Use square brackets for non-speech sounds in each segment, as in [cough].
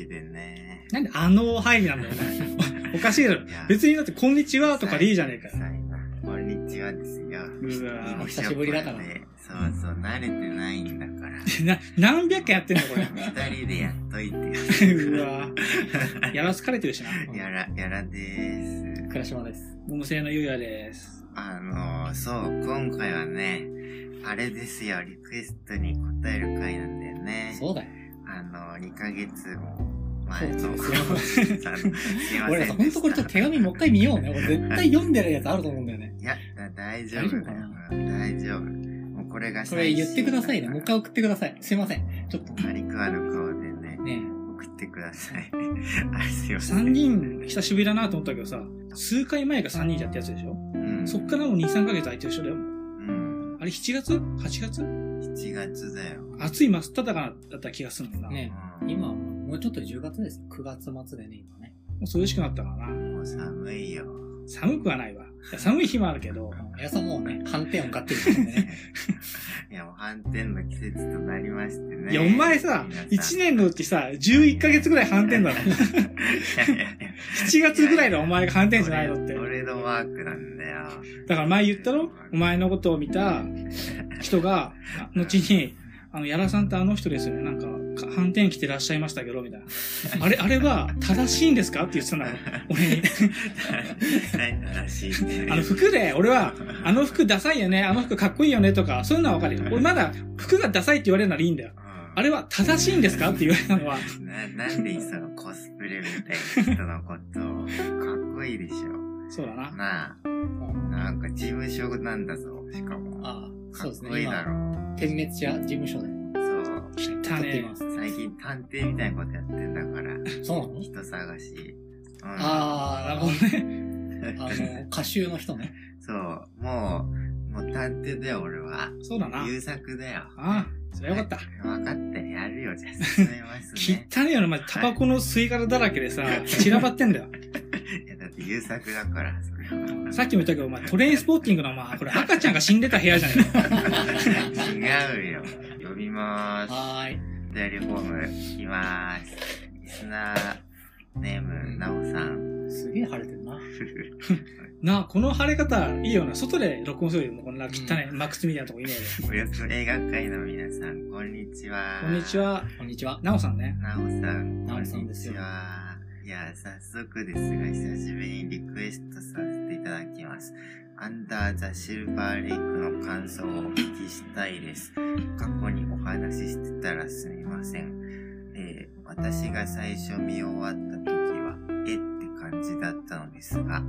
けでね。なんであの入りなんだよね。[laughs] おかしいだろ。別にだって、こんにちはとかでいいじゃねえかこんにちはですよ。うわお久しぶりだからねそうそう、慣れてないんだから。[laughs] な、何百回やってんのこれ。二人でやっといてよ。[laughs] うわやらつかれてるしな。やら、やらでーす。倉島です。ゴム製のゆうやです。あのー、そう、今回はね、あれですよ、リクエストに答える回なんだよね。そうだよ。あのー、2ヶ月もすません俺らさ、ほんとこれちょっと手紙もう一回見ようね。[laughs] 俺絶対読んでるやつあると思うんだよね。いや、だ大丈夫大丈夫。もうこれがこれ言ってくださいね。もう一回送ってください。すいません。ちょっと。マリクワの顔でね、ね送ってください。[laughs] あれすいません。三人、久しぶりだなと思ったけどさ、数回前が三人じゃってやつでしょ？うん。そっからもう2、3ヶ月空いてるでしょでも。うん。あれ7月 ?8 月？7月だよ。暑い真っ只中だった気がするんだな。ねうん今、もうちょっとで10月ですよ。9月末でね、今ね。もう涼しくなったからな。もう寒いよ。寒くはないわ。寒い日もあるけど、やさもうね、反転を買ってるからね。[laughs] いや、もう反転の季節となりましてね。いや、お前さ、皆さん1年のうちさ、11ヶ月ぐらい反転だろ。いやいやいや7月ぐらいのお前が反転じゃないのって。俺のマークなんだよ。だから前言ったろ？お前のことを見た人が、あ後に、あの、やらさんってあの人ですよね。なんか、か反転来てらっしゃいましたけど、みたいな。[laughs] あれ、あれは正しいんですか？って言ってたんだよ。俺に。何正しい。[laughs] あの服で、俺は、あの服ダサいよね、あの服かっこいいよねとか、そういうのはわかるよ。俺まだ服がダサいって言われるならいいんだよ。うんあれは正しいんですか？って言われたのは、[laughs] な、なんでそのコスプレみたいな人のことを、かっこいいでしょ。そうだな。なあ、なんか事務所なんだぞ、しかも。ああ、かっそうですね。こいいだ今、ろ。点滅者事務所でそね。最近探偵みたいなことやってんだから、そうなの？人探し。うん、ああ、なるほどね。あの、歌集の人ね。[laughs] そう、もう、もう探偵だよ、俺は。そうだな。優作だよ。ああ、それよかった。分かってやるよ、じゃあ [laughs] 進めますね。汚ねえよな、まタバコの吸い殻だらけでさ、散らばってんだよ。[laughs] いや、だって優作だから、それは。さっきも言ったけど、お前トレインスポッティングの、まあ、これ赤ちゃんが死んでた部屋じゃねえか。違うよ。呼びまーす。はーい。お便りフォーム、いきまーす。リスナーネーム、なおさん。すげえ晴れてるな。[laughs] なあ、この晴れ方、いいよな。外で録音するよりも、こんな汚い、マックスみたいなとこいねえで。およそ映画界の皆さん、こんにちは。こんにち。は。こんにちは。なおさんね。なおさん、なおさんですよこんにちは。いや、早速ですが、久しぶりにリクエストさせていただきます。アンダーザシルバーレイクの感想をお聞きしたいです。過去にお話ししてたらすみません。えー私が最初見終わった時は、えって感じだったのですが、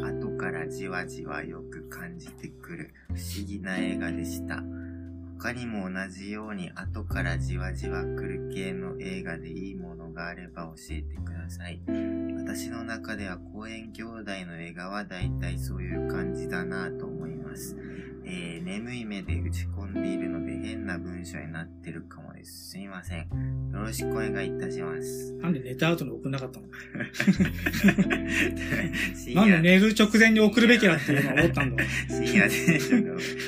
後からじわじわよく感じてくる不思議な映画でした。他にも同じように後からじわじわ来る系の映画でいいものがあれば教えてください。私の中では公園兄弟の映画はだいたいそういう感じだなと思います。えー、眠い目で打ち込んでいるので変な文章になってるかもです。すみません。よろしくお願いいたします。なんで寝た後に送んなかったの？深 [laughs] なんで夜、寝る直前に送るべきだっていうのは思ったんだ。い深夜で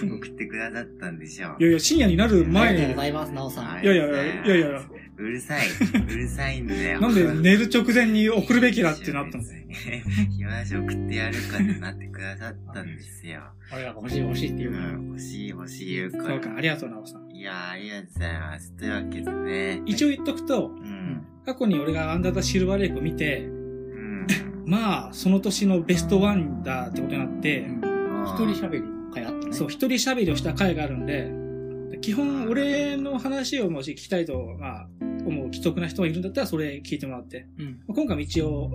送ってくださったんでしょう。やいや、深夜になるあり前にがとうご、ざいます、なおさん。いやいやいやいやいやうるさい。うるさいんだよ。[laughs] なんで寝る直前に送るべきだってなったの？[laughs] 別に暇だし送ってやるかってなってくださったんですよ。俺らが欲しい欲しいってう言うから。ん、欲しい欲しい言うかそうか、ら。ありがとうなおさん。いやー、ありがとうございます。というわけでね。一応言っとくと、うん。過去に俺がアンダーザシルバーレイクを見て、うん。まあ、その年のベストワンだってことになって、一人喋りの回あったね。そう、一人喋りをした回があるんで、基本俺の話をもし聞きたいと、まあ、思う既得な人がいるんだったらそれ聞いてもらって。うん。今回も一応、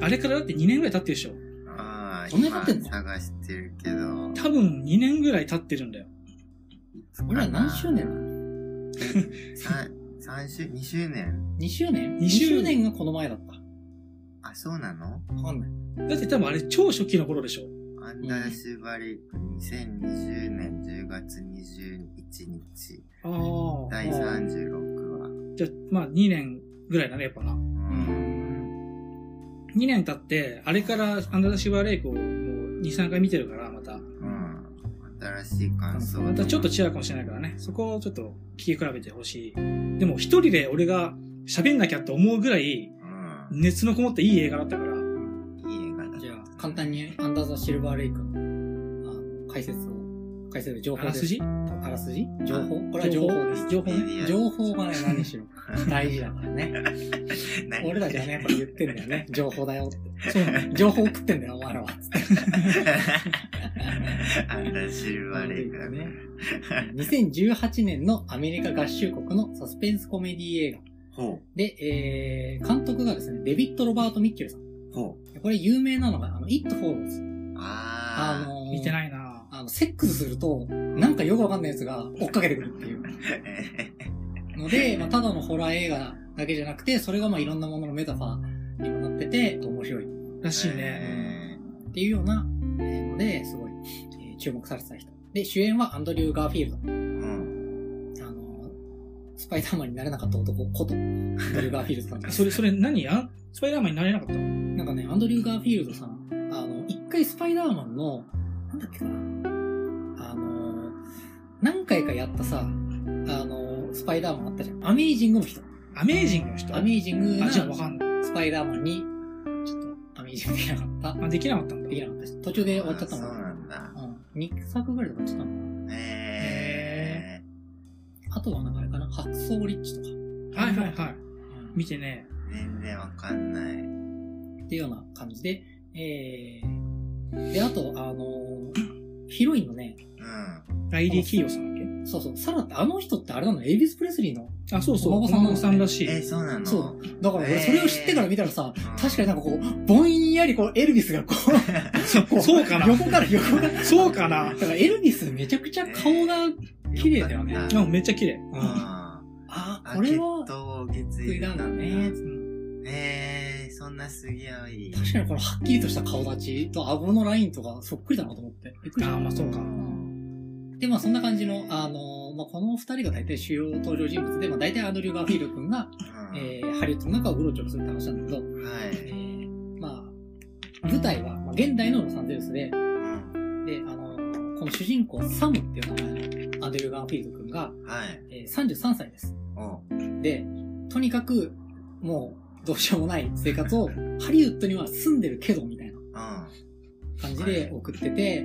あれからだって2年ぐらい経ってるでしょ。ああ、そんなに経ってんの？今探してるけど。多分2年ぐらい経ってるんだよ。俺ら何周年なの？[laughs] 三、三周、二周年 ?2 周年？二 ?2 周周年がこの前だった。あ、そうなの？わかんない。だって多分あれ超初期の頃でしょ。アンダーシュバリック2020年10月21日。ああ。第36話。じゃあ、まあ2年ぐらいだね、やっぱな。うん。2年経って、あれからアンダーザシルバーレイクをもう2、3回見てるから、また。うん。新しい感想。またちょっと違うかもしれないからね。そこをちょっと聞き比べてほしい。でも一人で俺が喋んなきゃって思うぐらい、うん。熱のこもったいい映画だったから、いい映画だ。じゃあ、簡単にアンダーザ・シルバーレイクの、解説を、解説で情報です。あらすじ？あらすじ？情報？これは情報です。情報ね。情報がね、何しろ。[laughs] 大事だからね。何 [laughs] 俺たちはね、やっぱ言ってんだよね。[laughs] 情報だよって。そう。情報送ってんだよ、お前らは。あんたシルバーレイクだね。2018年のアメリカ合衆国のサスペンスコメディ映画。ほで、えー、監督がですね、デビッド・ロバート・ミッチェルさん。これ有名なのが、あの、It Follows。ああのー見てないなあの、セックスすると、なんかよくわかんないやつが追っかけてくるっていう。ー。[laughs] ので、まあ、ただのホラー映画だけじゃなくて、それがまあいろんなもののメタファーにもなってて、面白いっらしいね。ね。ていうような、えーので、すごい、えー注目されてた人。で、主演はアンドリュー・ガーフィールド。うん。あの、スパイダーマンになれなかった男こと、アンドリュー・ガーフィールドさん。[laughs] それ、それ何あスパイダーマンになれなかったの？なんかね、アンドリュー・ガーフィールドさん、あの、一回スパイダーマンの、なんだっけかな、あの、何回かやったさ、あの、スパイダーマンあったじゃん。アメイジングの人。アメージングの人アメイジングなあ、じゃあわかんない。スパイダーマンに、ちょっとアメイジングできなかった。あ、できなかったんだで。きなかった。途中で終わっちゃったあそうなんだ。な。うん。2作ぐらいで終わっちゃったのかな。へあとはなんかあれかな、白草リッチとか。はいはいはい。うん見てね。ー。全然わかんない。っていうような感じで、えー、で、あと、あのーヒロインのね、うん。ライリー・キーヨさんだっそうそう、サラってあの人ってあれなの？エイビス・プレスリーの。けあ、そうそう。お孫さんお孫さんらしい。え、そうなの？そう。だからそれを知ってから見たらさ、うん確かになんかこう、ぼんやりこう、エルビスがこう、こ [laughs] そうかな横から横から。そうかなだからエルビスめちゃくちゃ顔が綺麗だよね。よかったあ、めっちゃ綺麗。うんああ、あ、これは、血統血得意な液なんんだだね。へえ、そんなすげえいい。確かにこのはっきりとした顔立ちと顎のラインとかそっくりだなと思って。びっくりした。あーまあそうかんで、まあそんな感じの、あのまあこの二人が大体主要登場人物で、まあ大体アンドリュー・ガーフィールド君が、うんえー、ハリウッドの中をうろちょろするって話なんだけど、えはい。ー、まあ、舞台は、まあ、現代のロサンゼルスで、うん。で、あのこの主人公、サムっていう名前のアンドリュー・ガーフィールド君が、はい。えー、33歳です。おで、とにかく、もう、どうしようもない生活を、ハリウッドには住んでるけど、みたいなうん。感じで送ってて、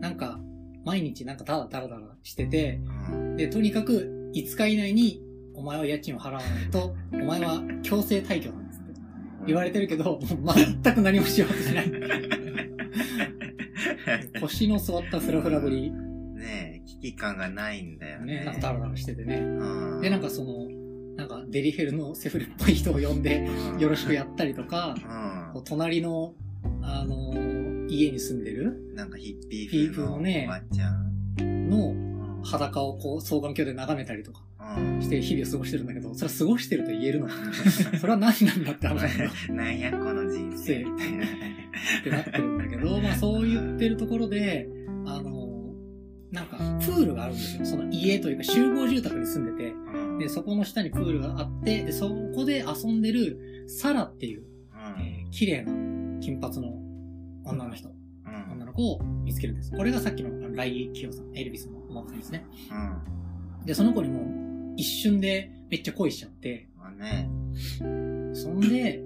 なんか、毎日なんかただダラダラしてて、うん。で、とにかく5日以内に、お前は家賃を払わないと、お前は強制退去なんですって言われてるけど、もう全く何もしようとしない。[laughs] 腰の座ったフラフラぶり、ねえ、危機感がないんだよね。ね、なんかダラダラしててね。うん。で、なんかその、デリヘルのセフレっぽい人を呼んで、うん、よろしくやったりとか、こう隣の、あのー家に住んでるうん。なんかヒッピー風のねばちゃん。のうん。裸をこう双眼鏡で眺めたりとかうん。して日々を過ごしてるんだけど、それは過ごしてると言えるの？か [laughs] それは何なんだって話だっ [laughs] なんやこの人生みたいな。[laughs] てなってるんだけど、まあそう言ってるところで、あのーなんかプールがあるんですよ。その家というか集合住宅に住んでて、うん。で、そこの下にプールがあって、で、そこで遊んでるサラっていう、うん。えー綺麗な金髪の女の人、うん。女の子を見つけるんです。これがさっきのライ・キヨさん、エルビスのお孫さんですね。うん。で、その子にも一瞬でめっちゃ恋しちゃって、まあね。そんで、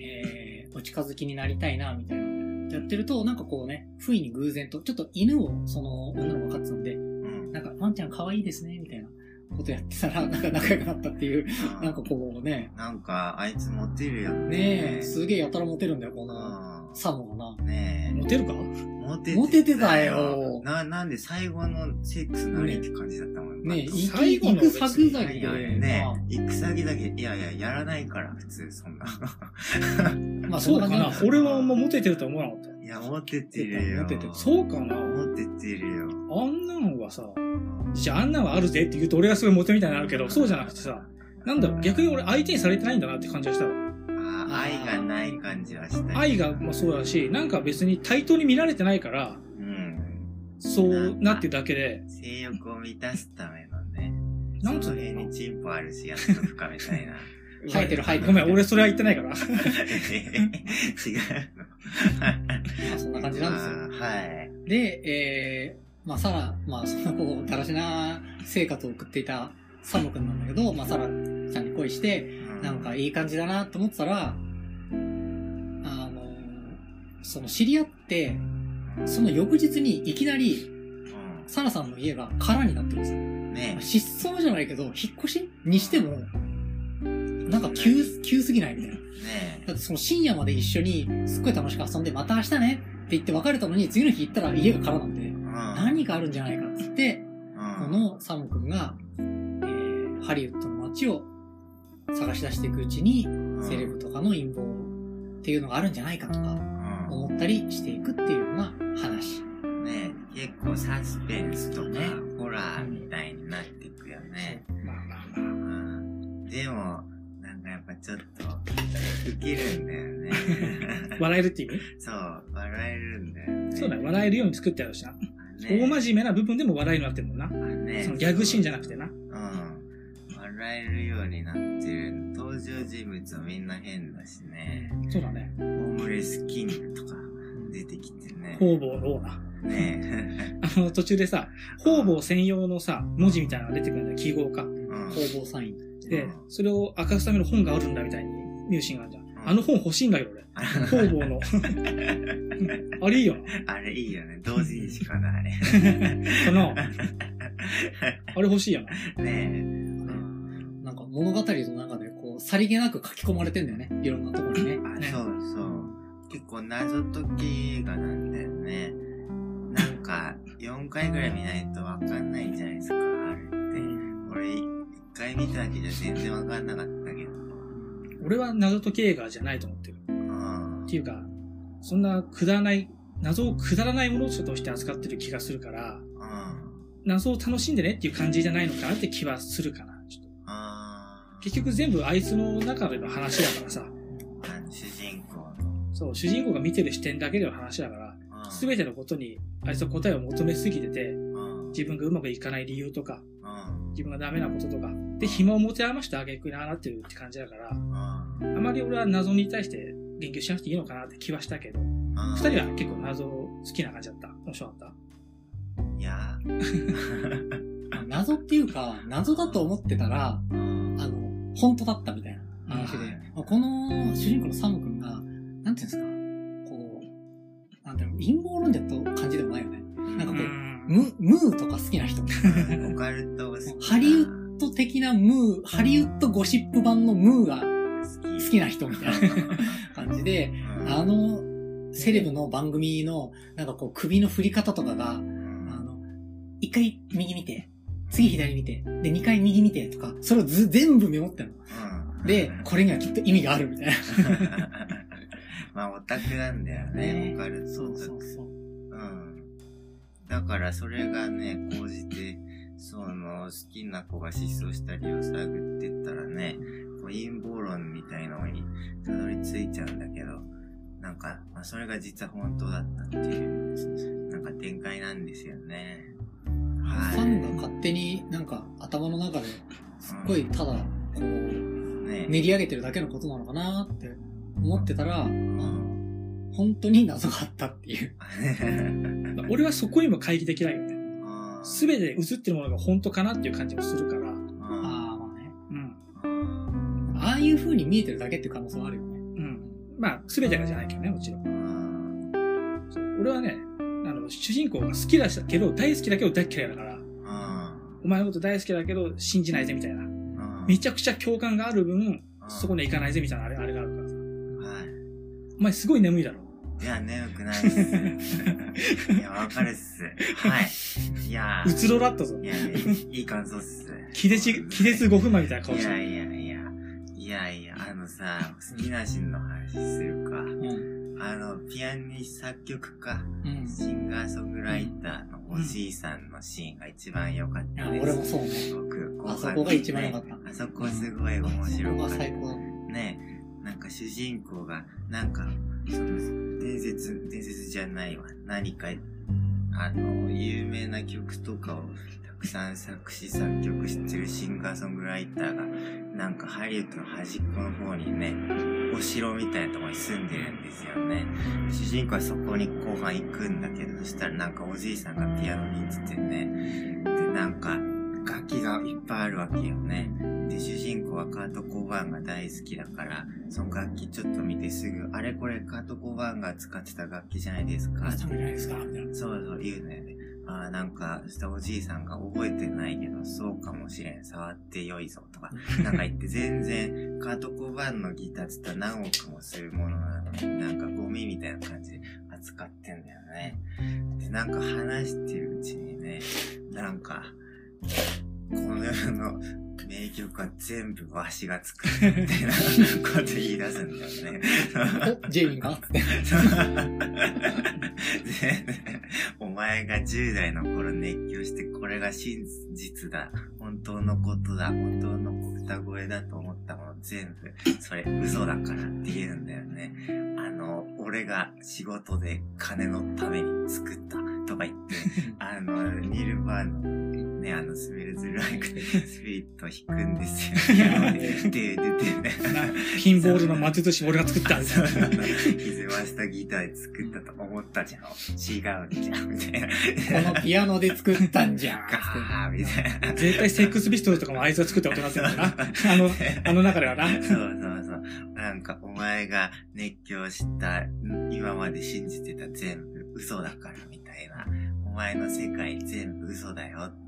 えー、お近づきになりたいな、みたいな。やってると、なんかこうね、不意に偶然と、ちょっと犬をその女の子が飼ってたんで、うん。なんか、ワンちゃん可愛いですね、みたいなことやってたら、なんか仲良くなったっていう、[laughs] なんかこうね、なんか、あいつモテるよね。ねえ、すげえやたらモテるんだよ、この、うサムがな。ん。ねモテるか？え。モテモテてたよな、なんで最後のセックス何って感じだったもん。ねえ、行き、最後の行く先々で、いやいやね行く先だけ、いやいや、やらないから、普通、そんな。[laughs] まあ、[laughs] まあ、そうかな俺はあんまモテてるとは思わなかった。いや、モテてるよ。モテてるそうかなモテてるよ。あんなんはさ、じゃああんなんはあるぜって言うと俺がすごいモテみたいになるけど、そうじゃなくてさ、なんだろう、逆に俺相手にされてないんだなって感じがしたわ。あ愛がない感じはした。愛がもそうだし、なんか別に対等に見られてないから、うん。そうなってるだけで、性欲を満たすためのね。なんつそうの？辺のにチンポあるし、やっとくかみたいな。生えてる生えてるごめん、俺それは言ってないから。違うの。[laughs] まあ、そんな感じなんですよ。はい。で、えー、まあ、サラ、まあ、そんなこう、だらしな生活を送っていたサム君なんだけど、まあ、サラさんに恋して、うんなんかいい感じだなと思ってたら、あの、その知り合って、その翌日にいきなり、うサラさんの家が空になってるんですよ。ん。ね失踪じゃないけど、引っ越しにしても、なんか急、急すぎないみたいな。ねだってその深夜まで一緒にすっごい楽しく遊んで、また明日ねって言って別れたのに、次の日行ったら家が空なんで、うん。何があるんじゃないかっつって、うんこのサム君が、えー、ハリウッドの街を探し出していくうちに、セレブとかの陰謀っていうのがあるんじゃないかとかうん思ったりしていくっていうような話。ね結構サスペンスとかねホラーみたいになっていくよね。まあまあまあ。うん。でも、かちょっと、ウケるんだよね。笑えるって意味そう、笑えるんだよね。そうだよ。笑えるように作ってあるしな。ね大真面目な部分でも笑いになってるもんな。あねそのギャグシーンじゃなくてな。うん。笑えるようになってる。登場人物はみんな変だしね。そうだね。ホームレスキングとか出てきてね。方々のオーナー。ね [laughs] あの、途中でさ、方々専用のさ、文字みたいなのが出てくるんだよ。記号化。うん。工房サイン。でうん、それを明かすための本があるんだみたいに見るシーンがあるじゃん。んあの本欲しいんだけど俺。方々の。あれいいよあれいいよね。同時にしかない。かな [laughs] あれ欲しいよな。ねなんか物語の中でこう、さりげなく書き込まれてんだよね。いろんなところにね。あ、ねそうそう。結構謎解き映画なんだよね。なんか、4回ぐらい見ないとわかんないんじゃないですか、あれって。俺、1回見ただけじゃ全然わかんなかったけど。俺は謎解き映画じゃないと思ってる。うん。っていうか、そんなくだらない、謎をくだらないものとして扱ってる気がするから、うん。謎を楽しんでねっていう感じじゃないのかなって気はするかな。ちょっとあ結局全部あいつの中での話だからさ、主人公の。そう、主人公が見てる視点だけでの話だから、うんすべてのことにあいつは答えを求めすぎてて、うん。自分がうまくいかない理由とか、うん。自分がダメなこととか、で、暇を持て余してあげくにああなってるって感じだから、うん。あまり俺は謎に対して言及しなくていいのかなって気はしたけど、うん。二人は結構謎好きな感じだった？面白かった？いや [laughs] 謎っていうか、謎だと思ってたら、うん。あの、本当だったみたいな話で、この主人公のサム君が、なんていうんですか、こう、なんていうの、陰謀論者と感じでもないよね。なんかこううんム、ムーとか好きな人。オカルト好きなハリウッド的なムー、ハリウッドゴシップ版のムーが好好きな人みたいな [laughs] 感じで、うんあの、セレブの番組の、なんかこう、首の振り方とかが、うんあの、一回右見て、次左見て、で、二回右見てとか、それをず全部メモってんの。うんで、これにはきっと意味があるみたいな。[laughs] まあ、オタクなんだよね、オカルトそうそうそう。うん。だから、それがね、講じて、その、好きな子が失踪した理由を探ってったらね、こう陰謀論みたいのにたどり着いちゃうんだけど、なんか、まあ、それが実は本当だったっていう、なんか展開なんですよね。はいファンが勝手になんか頭の中ですっごいただ、こう、ね練り上げてるだけのことなのかなって思ってたら、あうのん。本当に謎があったっていう。[laughs] 俺はそこにも懐疑できないよね。すべて映ってるものが本当かなっていう感じもするから、うんああ、まあね。うん。ああいう風に見えてるだけっていう可能性はあるよね。うん。まあ、すべてがじゃないけどね、もちろん。俺はね、あの、主人公が好きだしたけど、大好きだけど大嫌いだから、お前のこと大好きだけど信じないぜみたいな。うんめちゃくちゃ共感がある分、そこには行かないぜみたいなあれお前すごい眠いだろ。いや、眠くないっす。[laughs] いや、わかるっす。はい。いやうつろだったぞい。や、いい感想っす。気絶、気絶5分前みたいな顔していやいやいや、いやいや、あのさ、好きなシーンの話するか。うん。あの、ピアニス作曲家、うん。シンガーソングライターのおじいさんのシーンが一番良かったです。俺もそうね。僕、あそこが一番良かったねあそこすごい面白かった。ねなんか主人公が、なんか、その、伝説、伝説じゃないわ。何か、あの、有名な曲とかをたくさん作詞作曲してるシンガーソングライターが、なんかハリウッドの端っこの方にね、お城みたいなとこに住んでるんですよね。主人公はそこに後半行くんだけど、そしたらなんかおじいさんがピアノに行っててね、で、なんか、楽器がいっぱいあるわけよね。で、で、主人公はカート・コバーンが大好きだから、その楽器ちょっと見てすぐ、あれこれカート・コバーンが使ってた楽器じゃないですか。あ、ダメじゃないですか？みたいな。そうそう言うのよね。ああ、なんか、したおじいさんが覚えてないけど、そうかもしれん。触ってよいぞとか。[laughs] なんか言って全然、カート・コバーンのギターって言ったら何億もするものなのに、なんかゴミみたいな感じで扱ってんだよね。で、なんか話してるうちにね、なんか、この世の名曲は全部わしが作ったみたいなこと言い出すんだよね。お、ジェイミンがお前が10代の頃熱狂してこれが真実だ。本当のことだ。本当の歌声だと思ったもの全部、それ嘘だからって言うんだよね。あの、俺が仕事で金のために作ったとか言って、[laughs] あの、ニルバーのね、あの、スメルズライクでスピリット弾くんですよ。[laughs] で、で、で、ピンボールの魔術師俺が作ったみたそういな。歪ましたギターで作ったと思ったじゃん。違うんじゃん、みたいな。このピアノで作ったんじゃん。ガーみたいな。絶対セックスピストルズとかもあいつが作ったことになってるんだな。あの、[laughs] あの中ではな。そうそうそう。なんか、お前が熱狂した、今まで信じてた全部嘘だから、みたいな。お前の世界全部嘘だよって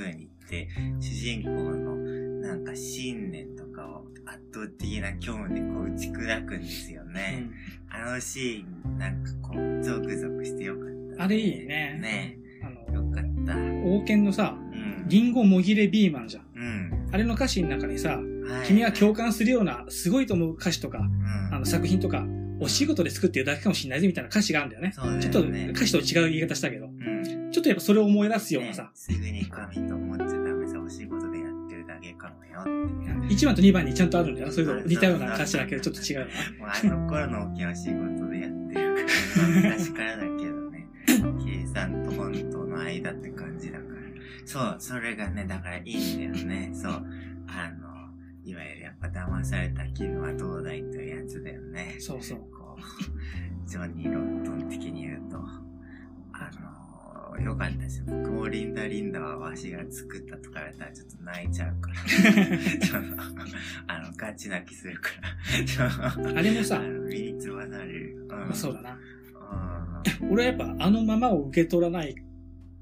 いう風に言って、主人公のなんか信念とかを圧倒的な虚無でこう打ち砕くんですよね。あのシーン、なんかこう、ゾクゾクしてよかった、あれいいねねあの、よかった。王権のさ、うん。リンゴもぎれビーマンじゃん。うん。あれの歌詞の中にさ、はい君は共感するような、すごいと思う歌詞とか、うんあの作品とか、お仕事で作ってるだけかもしれないぜみたいな歌詞があるんだよね。ねちょっと歌詞と違う言い方したけど、うん。ちょっとやっぱそれを思い出すようなねさ、すぐに神と思っちゃダメさ、お仕事でやってるだけかもよっていう。1番と2番にちゃんとあるんだよな。それと似たような歌詞だけど、ちょっと違うな。[laughs] もうあの頃の大きな仕事でやってるから、昔からだけどね、計算と本当の間って感じだから。そう、それがね、だからいいんだよね。そう。あの、いわゆるやっぱ騙された絹はどうだいというやつだよね。そうそう。こう、ジョニー・ロットン的に言うと、あの、よかったですよ。僕もリンダ・リンダはわしが作ったとか言われたらちょっと泣いちゃうから。[laughs] ちょっとあの、ガチ泣きするから。ちょっとあれもさ身につまされる。うん。まあそうだな。う俺はやっぱあのままを受け取らない、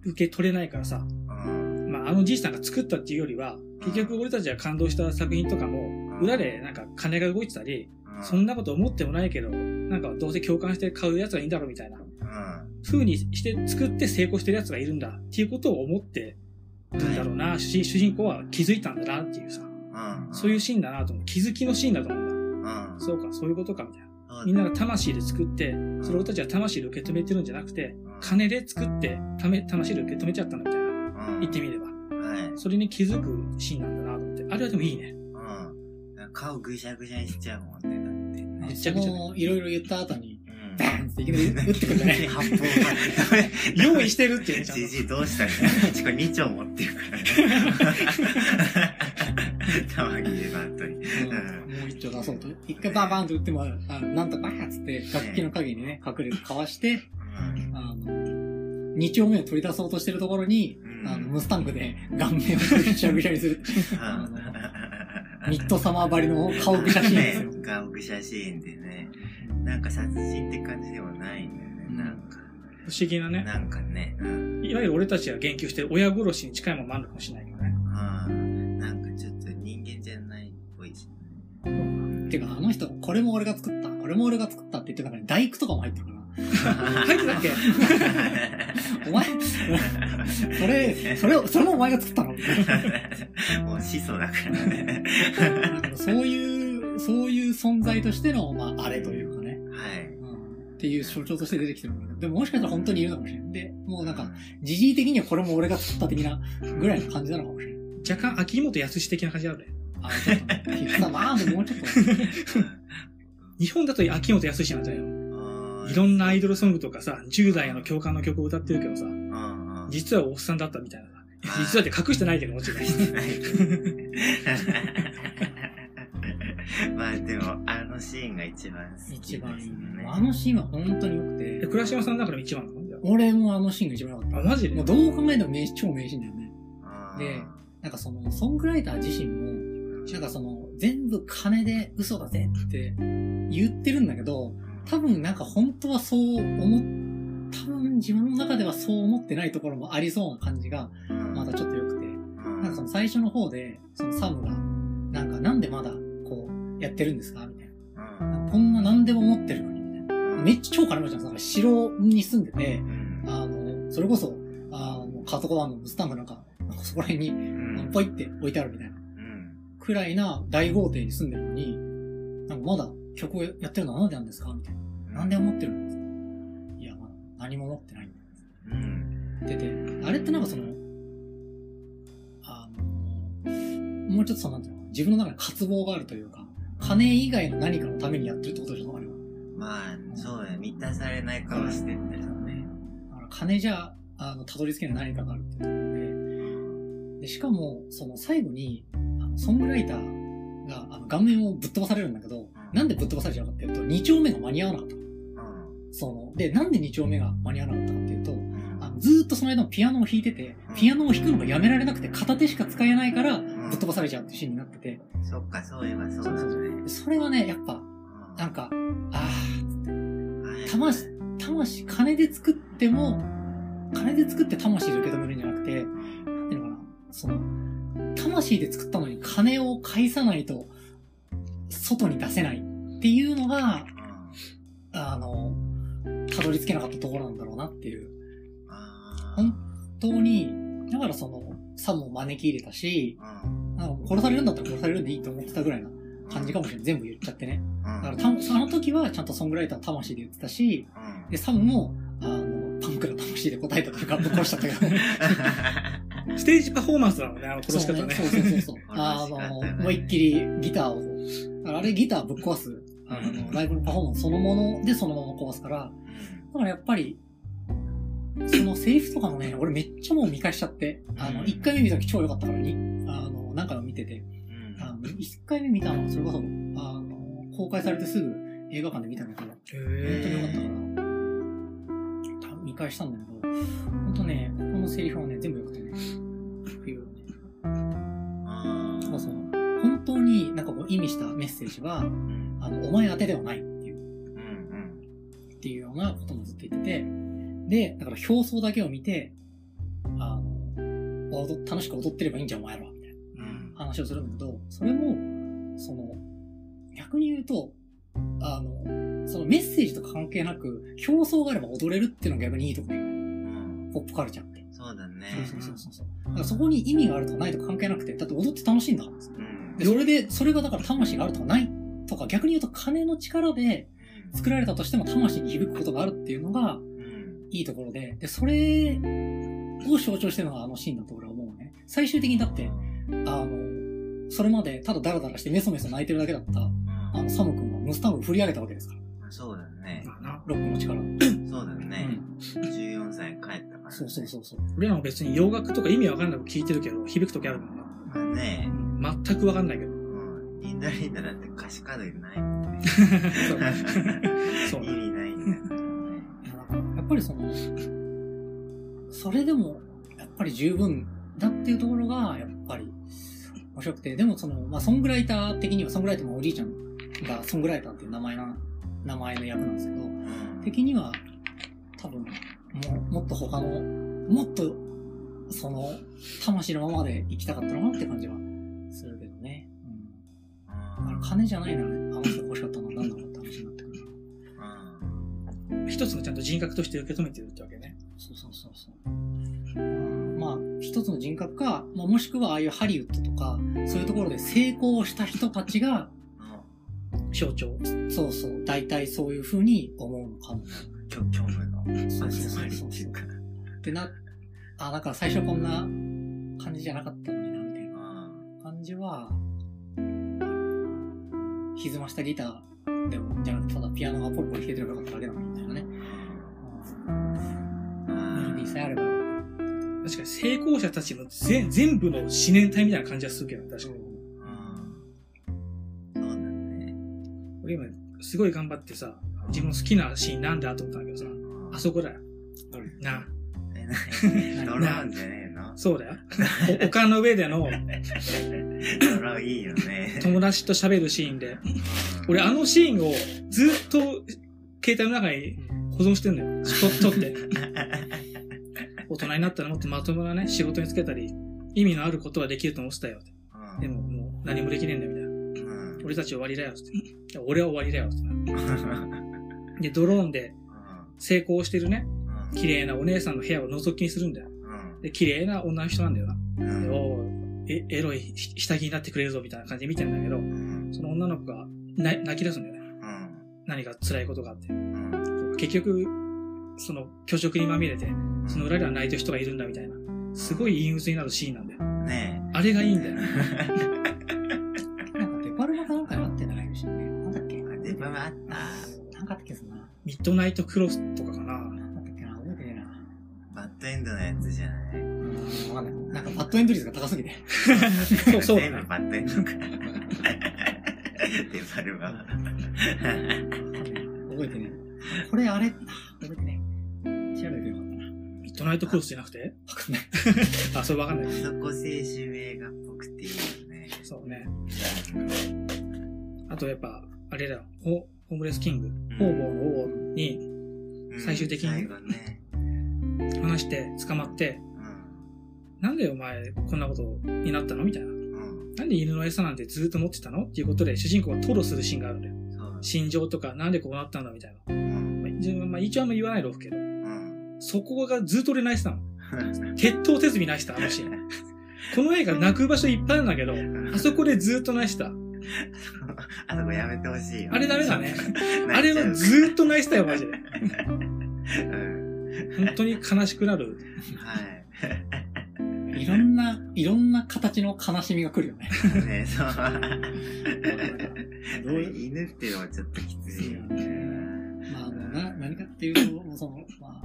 受け取れないからさ、ん。うん。まああのじいさんが作ったっていうよりは、結局俺たちが感動した作品とかも、裏でなんか金が動いてたり、そんなこと思ってもないけど、なんかどうせ共感して買うやつがいいんだろうみたいな、うん。風にして作って成功してるやつがいるんだっていうことを思ってるんだろうな、主人主人公は気づいたんだなっていうさ、うん。そういうシーンだなと思う。気づきのシーンだと思うんだ。うん。そうか、そういうことかみたいな。みんなが魂で作って、それを俺たちは魂で受け止めてるんじゃなくて、金で作って、ため、魂で受け止めちゃったんだみたいな。うん言ってみれば。はい。それに気づくシーンなんだなと思って。あれはでもいいね。うん。顔ぐしゃぐしゃにしちゃうもんね、だってね。めちそゃくちゃいろいろ言った後に、うん。バーンっていきなり撃ってくるね。発砲が。用意してるっていうね、ちゃんじと。じいどうしたのちこれ2丁持ってるから。玉切れの後に。うんもう一丁出そうと。一回バーバーンと撃っても、あなんとかやっつって、楽器の影にね、隠れてかわして、うん。あの、二丁目を取り出そうとしてるところに、うんあの、ムスタンクで顔面をぐしゃぐしゃにする。あのミッドサマーばりの顔ぐしゃシーンですよ。ね顔ぐしゃシーンでね。なんか殺人って感じでもないんだよね。うんなんか。不思議なね。なんかね。うん。いわゆる俺たちが言及してる親殺しに近いものもあるのかもしれないけどね。うん。なんかちょっと人間じゃないっぽいし。てか、あの人、これも俺が作った、これも俺が作ったって言ってたからに大工とかも入ってるから。[laughs] 入ってたっけ？お前、[laughs] それ、それを、それもお前が作ったの？[laughs] もう始祖だからね。[laughs] そういう、そういう存在としての、まあ、あれというかね。はい。うんっていう象徴として出てきてるでももしかしたら本当にいるのかもしれない。で、もうなんか、時事的にはこれも俺が作った的なぐらいの感じなのかもしれない。若干秋元康的な感じあるね。あ、ちょっとね、まあ、でももうちょっと、日本だと秋元康なんだよ。うんいろんなアイドルソングとかさ、10代への共感の曲を歌ってるけどさ、実はおっさんだったみたいなさ。実はって隠してないけどもちろん。[laughs] まあでも、あのシーンが一番好き一番いいね。あのシーンは本当に良くて、え倉島さんの中でも一番なの俺もあのシーンが一番良かった。あマジで？もうどう考えても名超名シーンだよね。でなんかその、ソングライター自身も、なんかその、全部金で嘘だぜって言ってるんだけど、多分なんか本当はそう思っ、多分自分の中ではそう思ってないところもありそうな感じが、またちょっと良くて。なんかその最初の方で、そのサムが、なんかなんでまだこうやってるんですかみたいな。こんな何でも持ってるのに、みたいな。めっちゃ超金持ちなんですだから城に住んでて、あの、それこそ、あの、カートコマンドのスタンプなんか、なんかそこら辺に、ポイって置いてあるみたいな。くらいな大豪邸に住んでるのに、なんかまだ曲をやってるの？は何でなんですか？みたいな。なんで持ってるんですか？いや、まだ何も持ってないんだ。ってて、あれってなんかその、あの、もうちょっとその、なんていうの自分の中に渇望があるというか、金以外の何かのためにやってるってことじゃん、あれは。まあ、そうや、満たされない顔してんだよね。だから金じゃ、あの、たどり着けない何かがあるっていうところで、で、しかも、その最後に、あのソングライターが、あの、顔面をぶっ飛ばされるんだけど、なんでぶっ飛ばされちゃうかっていうと、2丁目が間に合わなかった。その、で、なんで2丁目が間に合わなかったかっていうと、あのずーっとその間もピアノを弾いてて、ピアノを弾くのがやめられなくて片手しか使えないから、ぶっ飛ばされちゃうっていうシーンになってて、そっか、そういえばそうだね。それはね、やっぱ、なんか、あー、魂、魂、金で作っても、金で作って魂で受け止めるんじゃなくて、なんていうのかな、その、魂で作ったのに金を返さないと、外に出せないっていうのが、あの、たどり着けなかったところなんだろうなっていう。本当に、だからその、サムを招き入れたし、なんか殺されるんだったら殺されるんでいいと思ってたぐらいな感じかもしれない。全部言っちゃってね。だからた、その時はちゃんとソングライター魂で言ってたし、で、サムも、あの、パンクな魂で答えたというか、ぶっ殺しちゃったけどね。[laughs] ステージパフォーマンスなのね、あの殺し方ね。そうそうそうそう。[laughs] あの、思いっきりギターを、あれギターぶっ壊す、あの、ライブのパフォーマンスそのものでそのまま壊すから、だからやっぱり、そのセリフとかもね、俺めっちゃもう見返しちゃって、あの、1回目見た時超良かったからに、あの、何回も見てて、あの、1回目見たのはそれこそ、あの、公開されてすぐ映画館で見たんだけど、本当に良かったから、見返したんだけど、本当ね、ここのセリフはね、全部良くてね、冬ね。そうそう。本当になんかこう意味したメッセージは、あの、お前宛てではないっていう、っていうようなこともずっと言ってて、で、だから表層だけを見て、あの、踊楽しく踊ってればいいんじゃん、お前らは、みたいな話をするんだけど、それも、その、逆に言うと、あの、そのメッセージとか関係なく、表層があれば踊れるっていうのが逆にいいところよポップカルチャーって。そうだね。そうそうそうそう。だからそこに意味があるとかないとか関係なくて、だって踊って楽しいんだから。で、それで、それがだから魂があるとかないとか、逆に言うと金の力で作られたとしても魂に響くことがあるっていうのが、いいところで、で、それを象徴してるのがあのシーンだと俺は思うね。最終的にだって、あの、それまでただダラダラしてメソメソ泣いてるだけだった、あの、サム君がムスタングを振り上げたわけですから。そうだね。ロックの力。そうだね。14歳帰ったから。そうそうそうそう。俺らも別に洋楽とか意味わかんなく聞いてるけど、響くときあるもんな。まあね。全くわかんないけど。リンダリンダだって歌詞カードないもんね。[laughs] そう。意味ないんだからね。やっぱりその、それでも、やっぱり十分だっていうところが、やっぱり面白くて、でもその、まあ、ソングライター的には、ソングライターのおじいちゃんがソングライターっていう名前な、名前の役なんですけど、的には、多分、もう、もっと他の、もっと、その、魂のままで生きたかったのかなって感じはするけどね。うん。だから金じゃないなら、あの人欲しかったのは何だろうって話になってくる。一つのちゃんと人格として受け止めてるってわけね。そうそうそうそう。うんまあ、一つの人格か、まあ、もしくはああいうハリウッドとか、そういうところで成功した人たちが、象徴。そうそう、大体そういう風に思うのかも。虚虚無のそうそうそうそうってな、あ、だから最初こんな感じじゃなかったのにな、みたいな感じは、歪ましたギターでも、じゃなくてただピアノがポリポリ弾けてればよかっただけだな、みたいなね。メロあれば。確かに成功者たちの全全部の思念体みたいな感じはするけど、確かに。俺今、すごい頑張ってさ、自分の好きなシーンなんだと思ったんだけどさ、あそこだよ。な。ドじゃねえの？そうだよ。お丘の上での [laughs] それいいよね。友達と喋るシーンで、うん俺あのシーンをずっと携帯の中に保存してんだよ。と撮って。[laughs] 大人になったらもっとまともなね、仕事につけたり、意味のあることはできると思ってたよ。うんでももう何もできねえんだよ、みたいな。うん俺たち終わりだよ、つって。俺は終わりだよ、つってな。[laughs] で、ドローンで成功してるね、うん綺麗なお姉さんの部屋を覗きにするんだよ。うんで、綺麗な女の人なんだよな。で、うんおーえ、エロいひ下着になってくれるぞ、みたいな感じで見てんだけど、うんその女の子がな泣き出すんだよね。うん何か辛いことがあって。うん結局、その虚食にまみれて、その裏では泣いてる人がいるんだみたいな。すごい陰鬱になるシーンなんだよ。ねあれがいいんだよね。[laughs] ッドナイトクロスとかかな。なんだっけな覚えてねえな。バッドエンドのやつじゃない？うーん、わかんない。なんかバッドエンド率が高すぎて。そうそうだね全部。バッドエンドか。デバルバは。覚えてねえ。これあれ、覚えてねえ。調べてよかったな。ミッドナイトクロスじゃなくて？わかんない。[laughs] あ、それわかんない。そこ青春映画っぽくていいよね。そうね。あとやっぱ、あれだよ。ホホームレスキング、うん方々の王にうん最終的に。話して捕まって、なんでお前こんなことになったの？みたいな。なんで犬の餌なんてずっと持ってたの？っていうことで主人公が吐露するシーンがあるんだよ。心情とか、なんでこうなったんだ？みたいな。うん。まあ、一応まあ一応あんま言わないろうけど、うん。そこがずっと俺泣いてたの。鉄頭鉄尾泣いてた、あのシーン。[laughs] この映画泣く場所いっぱいあるんだけど、あそこでずっと泣いてた。[laughs] あそこやめてほしいよ。あれダメだね。[laughs] あれはずっと泣いてたよ、マジで。うん。本当に悲しくなる。はい。いろんな、いろんな形の悲しみが来るよね。ねそう。犬っていうのはちょっときついよね。まあ、あの、な、何かっていうと、その、まあ、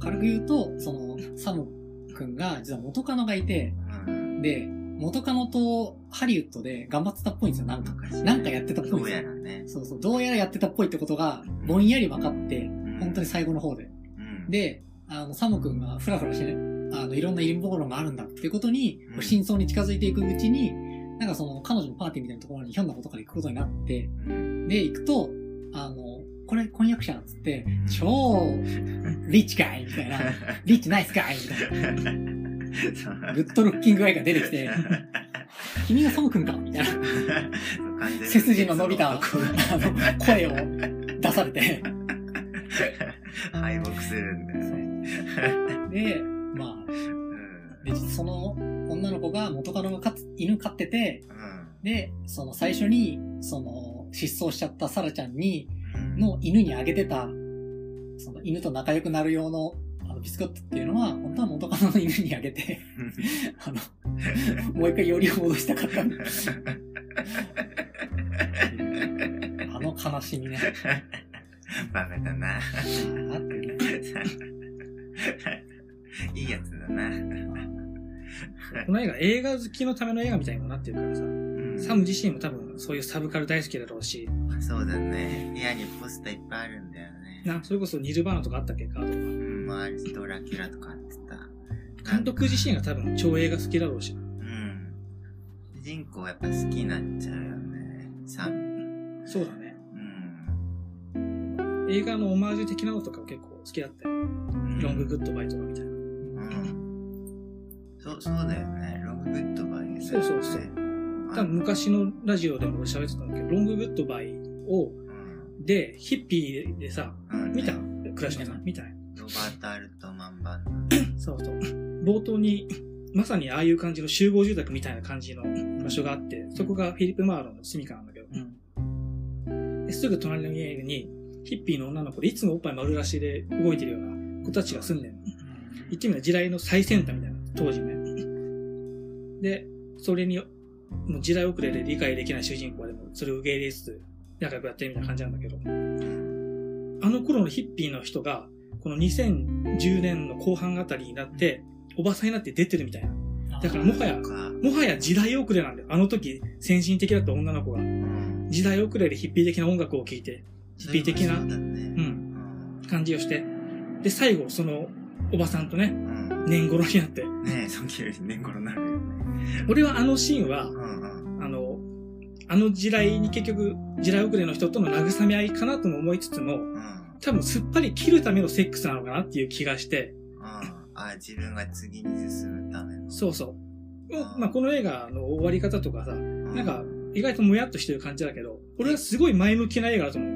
軽く言うと、その、サム君が、実は元カノがいて、うん。で、元カノとハリウッドで頑張ってたっぽいんですよ、なんか。なんかやってたっぽいんどうですよ。やらね。そうそう、どうやらやってたっぽいってことが、ぼんやり分かって、本当に最後の方で。うん、で、あの、サム君がフラフラしてね、あの、いろんな陰謀論があるんだってことにう、ん。真相に近づいていくうちに、なんかその、彼女のパーティーみたいなところにひょんなことから行くことになって、うん、で、行くと、あの、これ婚約者っつって、うん。超、リッチかいみたいな、[laughs] リッチナイスかいみたいな、[laughs] グッドルッキングアイが出てきて、[laughs] 君がサム君か？みたいな、背筋の伸びた、[laughs] あの、声を出されて、敗北するんだよね。で、まあ、うん。で、その女の子が元カノが犬飼ってて、うん。で、その最初に、その、失踪しちゃったサラちゃんに、うんの犬にあげてた、その犬と仲良くなる用の、ビスコットっていうのは、本当は元カノの犬にあげて、あの、もう一回よりを戻したかった。あの悲しみね。バカだな。あーってねいいやつだな。この映画、映画好きのための映画みたいにもなってるからさ、うんサム自身も多分そういうサブカル大好きだろうし、そうだね。部屋にポスターいっぱいあるんだよね。な、それこそニルバーナとかあったっけ？カードが。うん、周りドラキュラとかあってた。監督自身が多分超映画好きだろうし。うん。主人公やっぱ好きになっちゃうよね。サム。そうだね。うん。映画のオマージュ的なのとか結構好きだったよ。うんロンググッドバイとかみたいな。うん。そう、そうだよね。ロンググッドバイね。そうそうそう多分昔のラジオでも俺喋ってたんだけど、ロンググッドバイを、うん。で、ヒッピーでさ、うん見たクラッシュさん見たロバート・アルトマン版の。[coughs] そうそう。冒頭に、まさにああいう感じの集合住宅みたいな感じの場所があって、そこがフィリップ・マーロンの住処なんだけど、うん。ですぐ隣の家に、ヒッピーの女の子でいつもおっぱい丸出しで動いてるような子たちが住んでるの。言ってみれば時代の最先端みたいな、当時ね。で、それに、もう時代遅れで理解できない主人公はでも、それを受け入れつつ、仲良くやってるみたいな感じなんだけど、あの頃のヒッピーの人が、この2010年の後半あたりになって、おばさんになって出てるみたいな。だからもはやもはや時代遅れなんだよ。あの時、先進的だった女の子が、うん。時代遅れでヒッピー的な音楽を聴いて、ヒッピー的なそうんうん。感じをして、で、最後、その、おばさんとね、うん。年頃になって。ねえ、時より年頃になるよね。俺はあのシーンは。あの、あの地雷に結局、地雷遅れの人との慰め合いかなとも思いつつも、うん。多分すっぱり切るためのセックスなのかなっていう気がして、うん。あ、自分が次に進むための。そうそう。まあ、この映画の終わり方とかさ、うん。なんか、意外ともやっとしてる感じだけど、俺はすごい前向きな映画だと思う。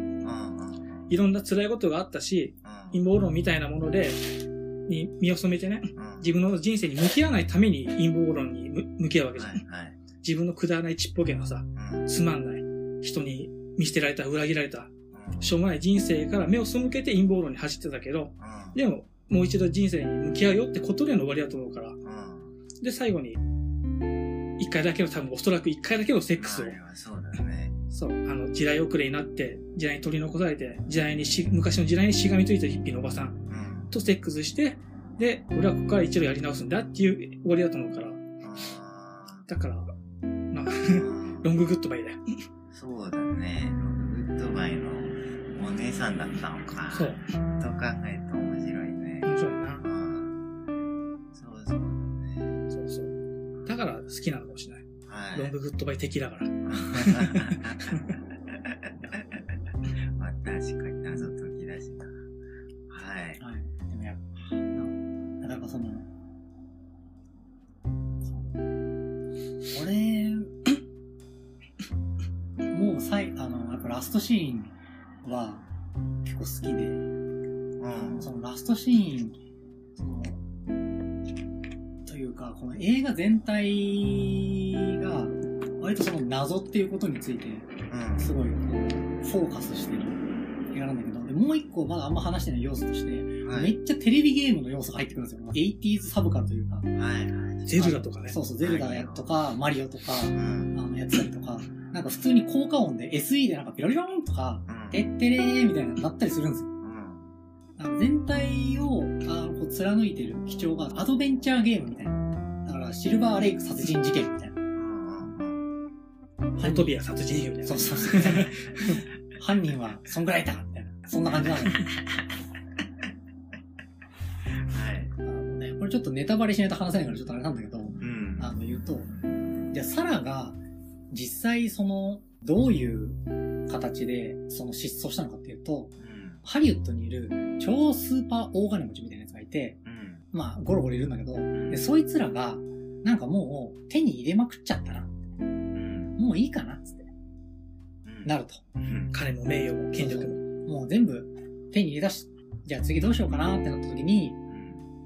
いろんな辛いことがあったし、うん。陰謀論みたいなもので、に身を染めてね、うん。自分の人生に向き合わないために陰謀論に向向き合うわけじゃん。はいはい。自分のくだらないちっぽけなさ、うん。つまんない、人に見捨てられた、裏切られた、うんしょうもない人生から目を背けて陰謀論に走ってたけど、うん。でも、もう一度人生に向き合うよってことでの終わりだと思うから、うん。で、最後に、一回だけの、多分おそらく一回だけのセックスをそうだね。そう、あの、時代遅れになって、時代に取り残されて、時代にし、昔の時代にしがみついたヒッピーのおばさんうん。とセックスして、で、俺はここから一度やり直すんだっていう終わりだと思うから、あだから、まあ、ー [laughs] ロンググッドバイだよ。そうだね。グッドバイのお姉さんだったのか。そう。と考えると面白いね。面白いな。うん。そうそうだね。そうそう。だから好きなのかもしれない。はい。ロンググッドバイ的だから。[laughs] まあ確かに謎解きだしな。はい。はい。でもやっぱ、なかその、そう俺、もう最、あの、やっぱラストシーンは結構好きで、うん。そのラストシーン、その、というか、この映画全体が、割とその謎っていうことについて、うん。すごいこうフォーカスしてる映画なんだけど、でもう一個まだあんま話してない要素として、はい。めっちゃテレビゲームの要素が入ってくるんですよ。80s サブカルというか。はいはい。ゼルダとかね。そうそう、ゼルダやとか、マリオとか、うん。あの、やってたりとか、なんか普通に効果音で SE でなんかピロリロンとか、うん。てってれーみたいなのなったりするんですよ。全体をあのこう貫いてる基調がアドベンチャーゲームみたいな。だからシルバーレイク殺人事件みたいな。うん。うん。フォトビア殺人鬼みたいな。そうそうそう。犯人はそんぐらいだみたいな。そんな感じなのよ。はい。あのね、これちょっとネタバレしないと話せないからちょっとあれなんだけど、うん。あの言うと、じゃあサラが実際そのどういう形でその失踪したのかっていうと、うん。ハリウッドにいる超スーパー大金持ちみたいなやつがいて、うん。まあゴロゴロいるんだけど、うん。でそいつらがなんかもう手に入れまくっちゃったな。うん。もういいかなっつってうん。なると。うん。金も名誉も権力も。もう全部手に入れ出し、じゃあ次どうしようかなってなった時に、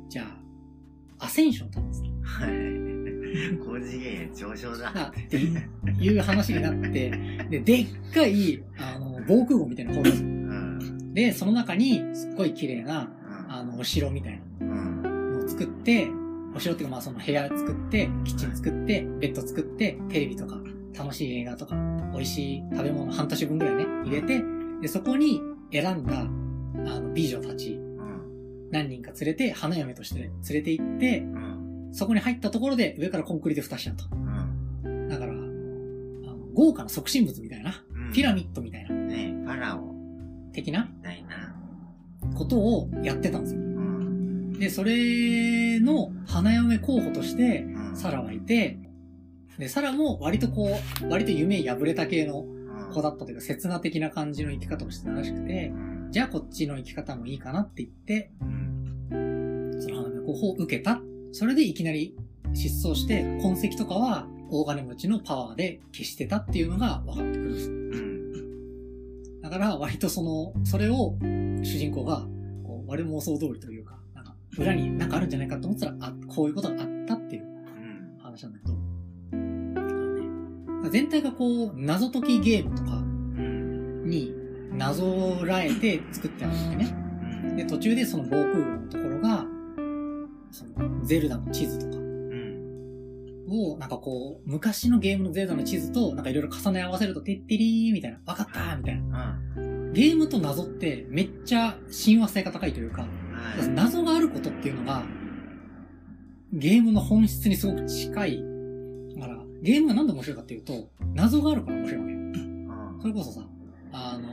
じゃあ、アセンションを試す。はい。[laughs] 高次元上昇だ。あっていう話になって、で、でっかい、あの、防空壕みたいなの掘るんですよ。うん。で、その中に、すっごい綺麗な、うん。あの、お城みたいうん。なのを作って、お城っていうか、まあその部屋作って、キッチン作って、ベッド作って、テレビとか、楽しい映画とか、美味しい食べ物半年分ぐらいね、入れて、で、そこに選んだ、あの、美女たち、うん。何人か連れて、花嫁として連れて行って、うん。そこに入ったところで上からコンクリで蓋しちゃうと。うん。だから、あの、豪華な促進物みたいな、うん。ピラミッドみたいな、ねファラオ的な？みたいな。ことをやってたんですよ。うん。で、それの花嫁候補として、うん。サラはいて、で、サラも割とこう、割と夢破れた系のうん。子だったというか、刹那的な感じの生き方をしてたらしくてう、ん。じゃあこっちの生き方もいいかなって言って、うん。その花嫁候補を受けた。それでいきなり失踪して、痕跡とかは大金持ちのパワーで消してたっていうのが分かってくるんです。うん。だから割とその、それを主人公が、こう、我妄想通りというか、なんか、裏になんかあるんじゃないかと思ったら、あ、こういうことがあったっていううん。話なんだけど、ね全体がこう、謎解きゲームとかうん。に謎らえて作ってあるんでね。うん。で、途中でその防空壕のところゼルダの地図とかうん。を、なんかこう、昔のゲームのゼルダの地図と、なんかいろいろ重ね合わせると、てってりーみたいな、わかったーみたいな。うん。ゲームと謎ってめっちゃ親和性が高いというか、はい。謎があることっていうのが、ゲームの本質にすごく近い。だから、ゲームがなんで面白いかっていうと、謎があるから面白いわけよ。うん。それこそさ、あの、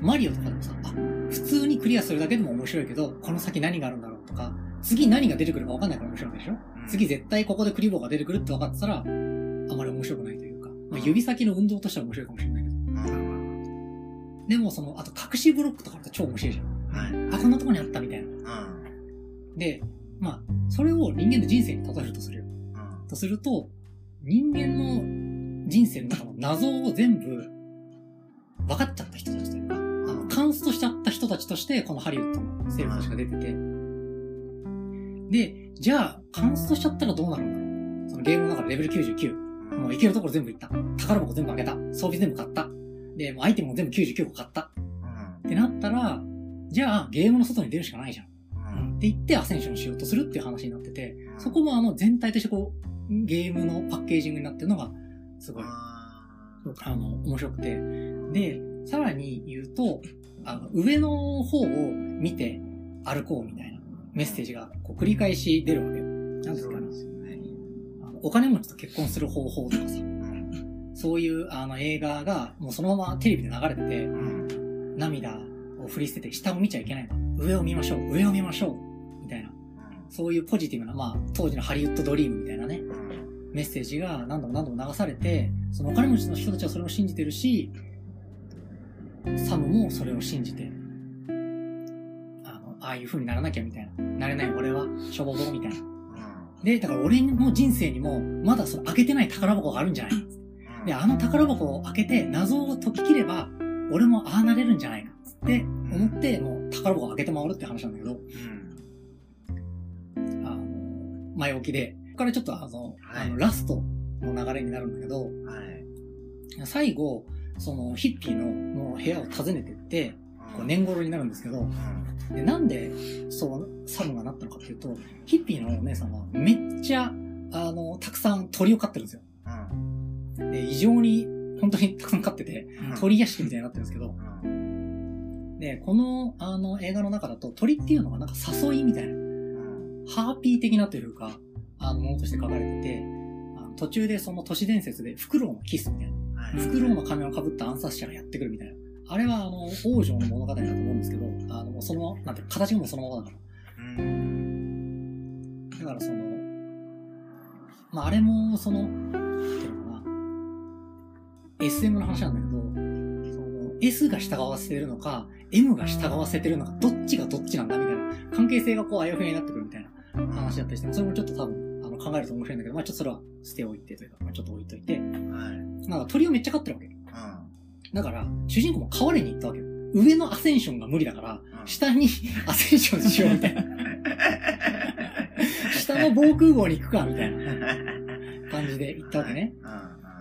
マリオとかでもさ、あ、普通にクリアするだけでも面白いけど、この先何があるんだろうとか、次何が出てくるか分かんないから面白いでしょ？うん次絶対ここでクリボーが出てくるって分かってたら、あまり面白くないというか、まあ、指先の運動としては面白いかもしれないけど。うん。でもその、あと隠しブロックとかだと超面白いじゃん。はい。あ、こんなとこにあったみたいな。うん。で、まあ、それを人間の人生に例えるとするよ。うん。とすると、人間の人生の中の謎を全部分かっちゃった人たちというか、あの、カンストしちゃった人たちとして、このハリウッドのセレブたちが出てて、で、じゃあ、カンストしちゃったらどうなるんだ？そのゲームの中でレベル99。もう行けるところ全部行った。宝箱全部開けた。装備全部買った。で、もうアイテムも全部99個買った。ってなったら、じゃあ、ゲームの外に出るしかないじゃん。うん。って言ってアセンションしようとするっていう話になってて、うんそこもあの全体としてこう、ゲームのパッケージングになってるのが、すごい、ああの、面白くて。で、さらに言うと、あの、上の方を見て歩こうみたいなメッセージがこう繰り返し出るわけよ。なんですかねお金持ちと結婚する方法とかさ、うん。そういうあの映画がもうそのままテレビで流れてて、うん。涙を振り捨てて下を見ちゃいけないの。上を見ましょう、上を見ましょう、みたいな。そういうポジティブな、まあ、当時のハリウッドドリームみたいなね、うん。メッセージが何度も何度も流されて、そのお金持ちの人たちはそれを信じてるし、サムもそれを信じて、あの、ああいう風にならなきゃみたいな。なれない俺は、しょぼぼみたいな。で、だから俺の人生にも、まだその開けてない宝箱があるんじゃないうん。で、あの宝箱を開けて謎を解き切れば、俺もああなれるんじゃないかって思って、もう宝箱を開けて回るって話なんだけど、うん。あの、前置きで、ここからちょっとあの、はいあのラストの流れになるんだけど、はい。最後、そのヒッピーのの部屋を訪ねてって、こう年頃になるんですけど、うん。でなんでそうサムがなったのかっていうと、ヒッピーのお姉さんはめっちゃ、あの、たくさん鳥を飼ってるんですよ。うん。で、異常に、本当にたくさん飼ってて、うん。鳥屋敷みたいになってるんですけど、うん。で、この、あの、映画の中だと鳥っていうのがなんか誘いみたいな、うん。ハーピー的なというか、あの、ものとして書かれてて、あの途中でその都市伝説でフクロウのキスみたいな、はい。フクロウの仮面をかぶった暗殺者がやってくるみたいな。あれはあの、王女の物語だと思うんですけど、あの、その、なんて形がもうそのままだから。うん。だからその、まあ、あれも、その、なんていうのかな、SM の話なんだけど、その、S が従わせてるのか、M が従わせてるのか、どっちがどっちなんだみたいな、関係性がこう、あやふやになってくるみたいな話だったりして、それもちょっと多分、あの、考えると面白いんだけど、まあ、ちょっとそれは捨ておいてというか、まあ、ちょっと置いといて、はい。なんか鳥をめっちゃ飼ってるわけ。うん。だから、主人公も飼われに行ったわけよ。上のアセンションが無理だから、うん下に [laughs] アセンションしようみたいな。[laughs] 下の防空壕に行くか、みたいな感じで行ったわけね。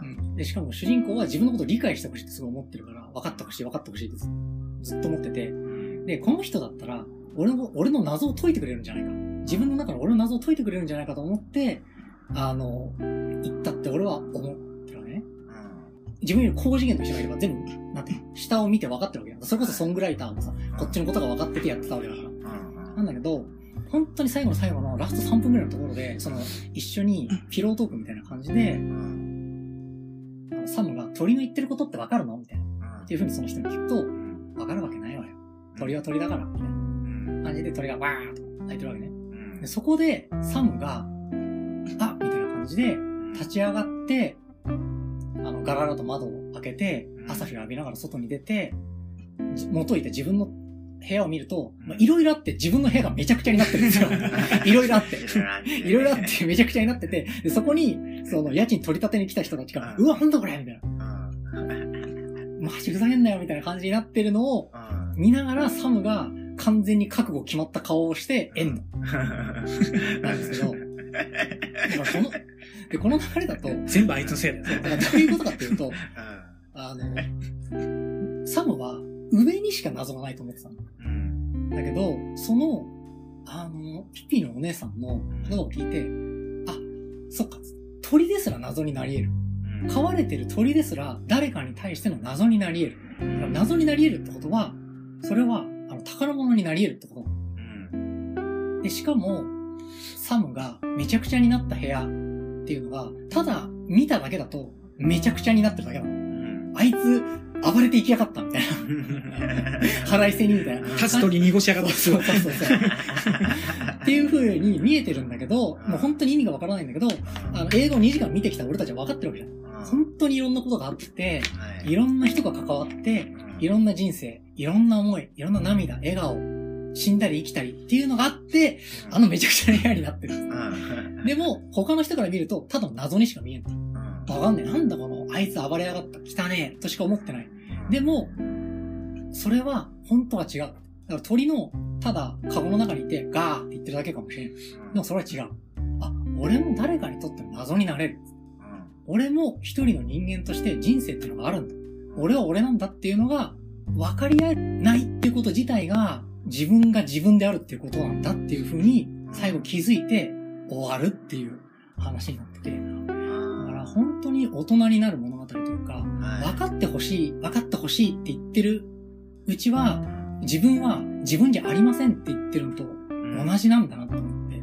うん。で、しかも主人公は自分のことを理解してほしいってすごい思ってるから、分かってほしい、分かってほしいってずずっと思ってて。で、この人だったら、俺の、俺の謎を解いてくれるんじゃないか。自分の中の俺の謎を解いてくれるんじゃないかと思って、あの、行ったって俺は思ってるわけね。自分より高次元の人がいれば全部、なんて下を見て分かってるわけやん。それこそソングライターもさ、こっちのことが分かっててやってたわけだから。うん。なんだけど、本当に最後の最後のラスト3分ぐらいのところで、その、一緒にピロートークみたいな感じで、サムが鳥の言ってることって分かるの？みたいな。うん。っていうふうにその人に聞くと、分かるわけないわよ。鳥は鳥だから、みたいなうん。感じで鳥がわーっと鳴いてるわけね。うんで、そこで、サムが、あみたいな感じで、立ち上がって、あの、ガラガラと窓を開けて、朝日を浴びながら外に出て、じ元いた自分の部屋を見ると、まあいろいろあって自分の部屋がめちゃくちゃになってるんですよ。[laughs] いろいろあって。いろいろあってめちゃくちゃになってて、でそこに、その家賃取り立てに来た人たちが、うわ、なんだこれみたいな。うん。マジふざけんなよみたいな感じになってるのをうん。見ながらサムが完全に覚悟決まった顔をして、エンド。なんですけど、[laughs] だからこの、で、この流れだと、全部あいつのせいだよ。だからどういうことかっていうと、あの、サムは上にしか謎がないと思ってたの。うん。だけど、その、あの、ピピのお姉さんの言葉を聞いて、あ、そっか、鳥ですら謎になり得る。うん。飼われてる鳥ですら誰かに対しての謎になり得る。だから謎になり得るってことは、それは、あの、宝物になり得るってこと。うん。で、しかも、サムがめちゃくちゃになった部屋っていうのが、ただ見ただけだと、めちゃくちゃになってるだけなの。うん。あいつ、暴れていきやがったみたいな。腹いせにみたいな。立つ鳥濁しやがった。そうそうそう。っていう風に見えてるんだけど、もう本当に意味がわからないんだけど、あの、映画を2時間見てきた俺たちは分かってるわけじゃん。本当にいろんなことがあって、いろんな人が関わって、いろんな人生、いろんな思い、いろんな涙、笑顔、死んだり生きたりっていうのがあって、あのめちゃくちゃな部屋になってる。[laughs] でも、他の人から見ると、ただの謎にしか見えない。わかんねえ。なんだこの、あいつ暴れやがった。汚ねえ。としか思ってない。でも、それは、本当は違う。だから鳥の、ただ、カゴの中にいて、ガーって言ってるだけかもしれん。でもそれは違う。あ、俺も誰かにとっての謎になれる。俺も一人の人間として人生っていうのがあるんだ。俺は俺なんだっていうのが、分かり合えないっていうこと自体が、自分が自分であるっていうことなんだっていうふうに、最後気づいて終わるっていう話になってて。だから本当に大人になる物語というか、分かってほしい、分かってほしいって言ってるうちは、自分は自分じゃありませんって言ってるのと同じなんだなと思って。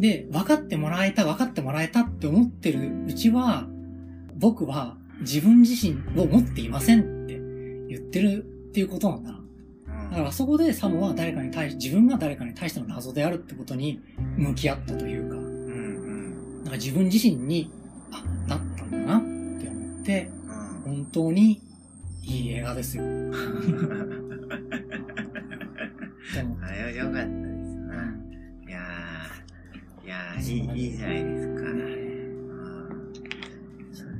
で、分かってもらえた、分かってもらえたって思ってるうちは、僕は自分自身を持っていませんって言ってるっていうことなんだな。だからそこでサムは誰かに対し、自分が誰かに対しての謎であるってことに向き合ったというか、なんか自分自身に、あ、だったんだなって思って、本当にいい映画ですよ。あよ、よかったですな。いやー、いやー、いい、いいじゃないですか。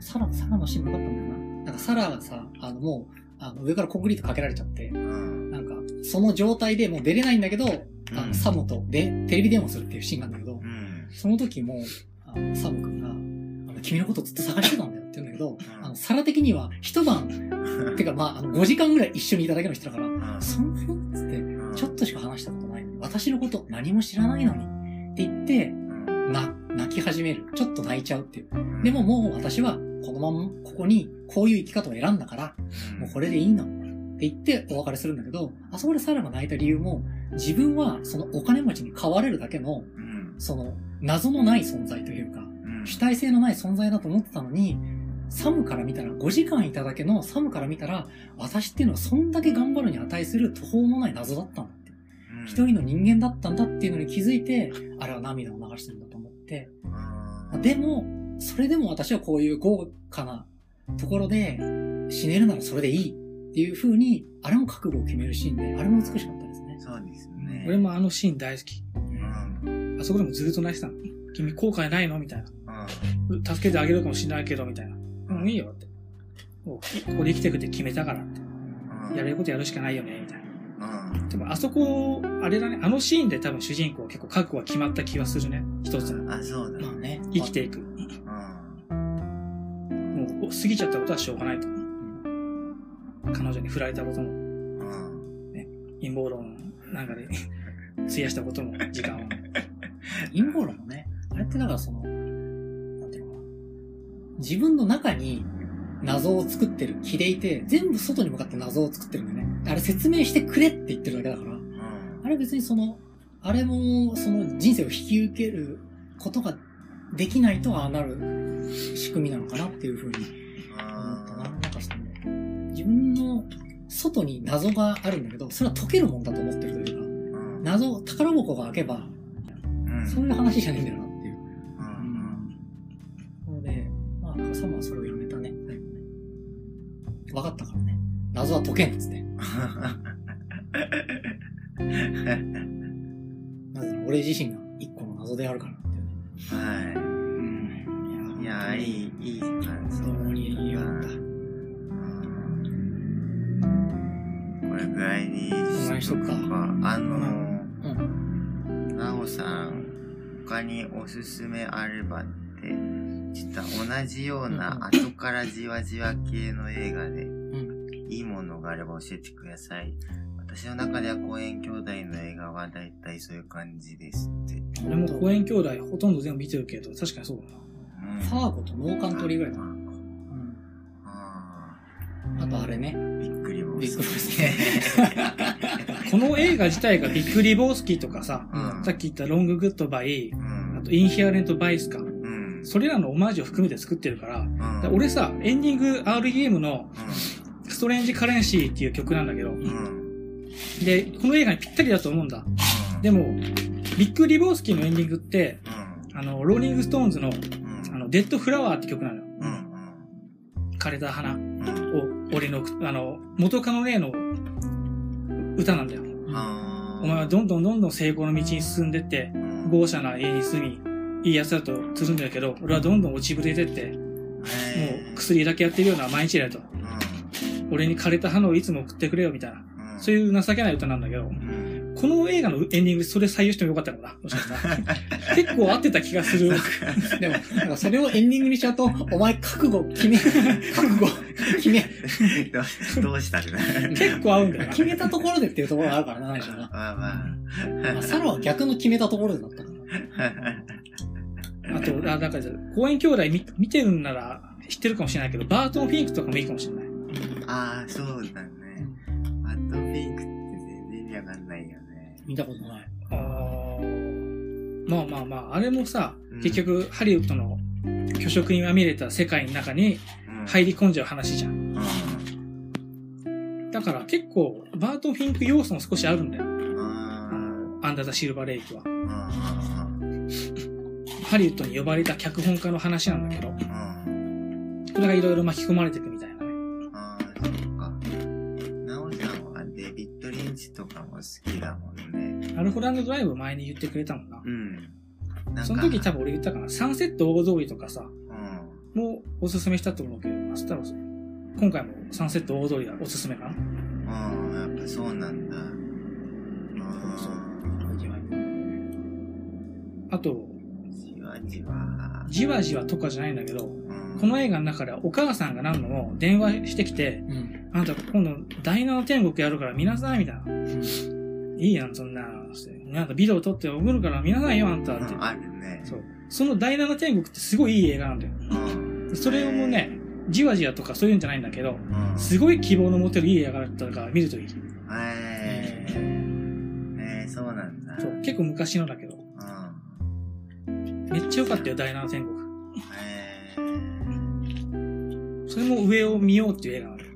サラ、サラのシーンもよかったんだよな。なんかサラがさ、あのもう、あの上からコンクリートかけられちゃって、なんか、その状態でもう出れないんだけど、あのサムとでテレビ電話するっていうシーンがあるんだけど、その時も、あのサム君が、あの君のことずっと探してたんだよって言うんだけど、あの、サラ的には一晩、[laughs] てかまあ、あの、5時間ぐらい一緒にいただけの人だから、そんなに？つって、ちょっとしか話したことないのに、私のこと何も知らないのに、って言って、な、泣き始める。ちょっと泣いちゃうっていう。でももう私は、このまま、ここに、こういう生き方を選んだから、もうこれでいいの。って言ってお別れするんだけど、あそこでサラが泣いた理由も、自分はそのお金持ちに変われるだけの、その謎のない存在というか、主体性のない存在だと思ってたのに、サムから見たら、5時間いただけのサムから見たら、私っていうのはそんだけ頑張るに値する途方もない謎だったんだって。一人の人間だったんだっていうのに気づいて、あれは涙を流してるんだて。でも、それでも私はこういう豪華なところで死ねるならそれでいいっていう風に、あれも覚悟を決めるシーンで、あれも美しかったですね。そうですね。俺もあのシーン大好き。うん。あそこでもずっと泣いてたの。君後悔ないの？みたいな。助けてあげるかもしれないけど、みたいな。うん、いいよって。ここで生きていくって決めたからって。やれることやるしかないよね、みたいな。でも、あそこ、あれだね、あのシーンで多分主人公結構覚悟は決まった気がするね。一つの。あ、そうだ。まあね。生きていく。もう、過ぎちゃったことはしょうがないと。彼女に振られたことも、ね、陰謀論なんかで [laughs] 費やしたことも、時間を。[laughs] 陰謀論もね、あれってだからその、なんていうのかな。自分の中に謎を作ってる気でいて、全部外に向かって謎を作ってるんだよね。あれ説明してくれって言ってるだけだから、あれ別にその、あれもその人生を引き受けることができないとああなる仕組みなのかなっていうふうに。思ったな。なんかその、自分の外に謎があるんだけど、それは解けるもんだと思ってるというか、謎、宝箱が開けば、そういう話じゃねえんだよなっていう。なので、まあ、カサマはそれ分かったからね。謎は解けんっつって。なぜなら俺自身が一個の謎であるからっていうね。はい。いや、いい、いい感想非常にいいよかった。これぐらいにしとくか。あの、うん。なおさん、他におすすめあればって、ちょっと同じような後からじわじわ系の映画で、いいものがあれば教えてください。私の中では公園兄弟の映画はだいたいそういう感じですって。俺もコーエン兄弟ほとんど全部見てるけど、確かにそうだな。ファーゴとノーカントリーぐらいだな。うん。あとあれね。びっくりボビッグボス [laughs] この映画自体がビッグリボースキーとかさ、うんさっき言ったロンググッドバイ、うんあとインヒアレントバイスか、うん。それらのオマージュを含めて作ってるから、から俺さ、エンディング REM のストレンジカレンシーっていう曲なんだけど。で、この映画にぴったりだと思うんだ。でも、ビッグ・リボースキーのエンディングって、うん。あの、ローリング・ストーンズの、うん。あの、デッド・フラワーって曲なのよ。うん。枯れた花。を、俺の、あの、元カノへの歌なんだよ。お前はどんどんどんどん成功の道に進んでって、うん豪奢な家に住み、いい奴だとつるんでるけど、俺はどんどん落ちぶれてって、もう薬だけやってるような毎日だよと。俺に枯れた花をいつも送ってくれよみたいな。うん。そういう情けない歌なんだけど、うん。この映画のエンディングでそれ採用してもよかったのかなもしかしたら。[laughs] 結構合ってた気がする。でも、なんかそれをエンディングにしちゃうと、お前覚悟決め、[laughs] 覚悟決め、どう [laughs] したくな結構合うんだよな。決めたところでっていうところがあるからな、何しろな。まあままあ、サラは逆の決めたところでだったから。あと、あ、だから、公園兄弟見見てるんなら知ってるかもしれないけど、バートン・フィンクとかもいいかもしれない。あ。ああ、そうだね。バッドフィンクって全然意味わかんないよね。見たことない。あーまあまあまあ、あれもさうん、結局、ハリウッドの虚食にまみれた世界の中にうん入り込んじゃう話じゃん。うん。だから結構、バートン・フィンク要素も少しあるんだよ。あアンダー・ザ・シルバー・レイクは。ハリウッドに呼ばれた脚本家の話なんだけど、うん。それがいろいろ巻き込まれていくみたいなね。ああ、そっか。なおちゃんはデビッド・リンチとかも好きだもんね。アルフランド・ドライブ前に言ってくれたもんな。うん。なんかその時多分俺言ったかな。サンセット大通りとかさ、うん。もうおすすめしたと思うけど、明日は今回もサンセット大通りがおすすめかな。ああ、やっぱそうなんだ。ああと、あ、じわじわ。じわじわとかじゃないんだけど、うんこの映画の中ではお母さんが何度も電話してきて、うん。あんた今度第七天国やるから見なさいみたいな。いいやん、そんな。なんかビデオ撮って送るから見なさいよ、あんたって。うんあるね。そう。その第七天国ってすごいいい映画なんだよ。うん。それをもうね、じわじわとかそういうんじゃないんだけど、うん。すごい希望の持てるいい映画だったから見るといい。えー、えー、そうなんだ。そう。結構昔のだけど。うん。めっちゃ良かったよ、第七天国。えー、それも上を見ようっていう映画なのよ。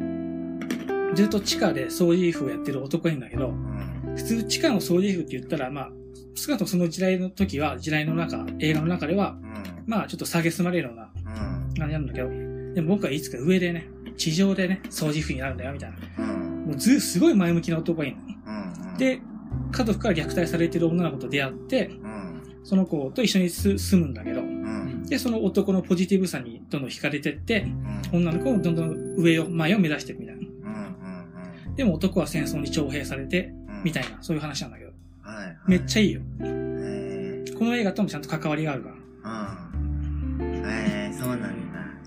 うん。ずっと地下で掃除婦をやってる男いるんだけど、うん。普通地下の掃除婦って言ったら、まあ、少なくともその時代の時は、時代の中、映画の中では、うん。まあちょっと下げすまれるようなうん。感じなんだけど、でも僕はいつか上でね、地上でね、掃除婦になるんだよ、みたいな。うん。もうず、すごい前向きな男がいるの。うん。で、家族から虐待されてる女の子と出会って、うん。その子と一緒にす住むんだけど、うん。で、その男のポジティブさにどんどん惹かれてって、うん。女の子もどんどん上を、前を目指していくみたいな。でも男は戦争に徴兵されて、うん。みたいな、そういう話なんだけど、はい。はい。めっちゃいいよ。えー、この映画ともちゃんと関わりがあるから。うん。えー、そうなんだ。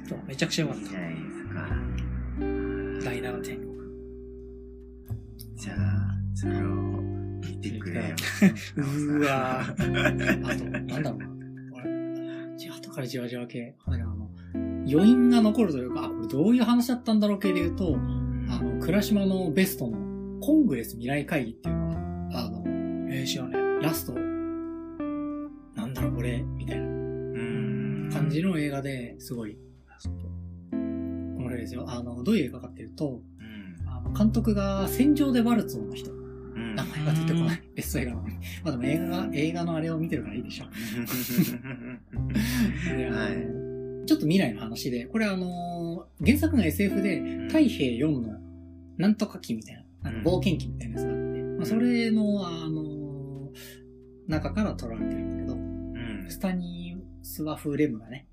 そう、めちゃくちゃ良かっいいじゃないですか。た。第七天国。じゃあ、それを見てくれよ。うーわー。[laughs] あと、なんだろうな。俺、じ後からじわじわ系。あの、余韻が残るというか、あ、これどういう話だったんだろう系で言うと、あの、倉島のベストのコングレス未来会議っていうのが、あの、えー、知らねラスト、なんだろうこれ、みたいなうん。感じの映画ですごい、このですよ。あの、どういう映画かっていうと、うん。あの、監督が戦場でワルツをの人。うん。名前が出てこない。ベスト映画なのに。まあでも映画が、映画のあれを見てるからいいでしょ。[laughs] はいちょっと未来の話で、これあの、原作の SF で、太平4のなんとか機みたいな、あのうん冒険機みたいなやつがあって、まあ、それの、あの、中から取られてるんだけど、うん。スタニスワフレムがね、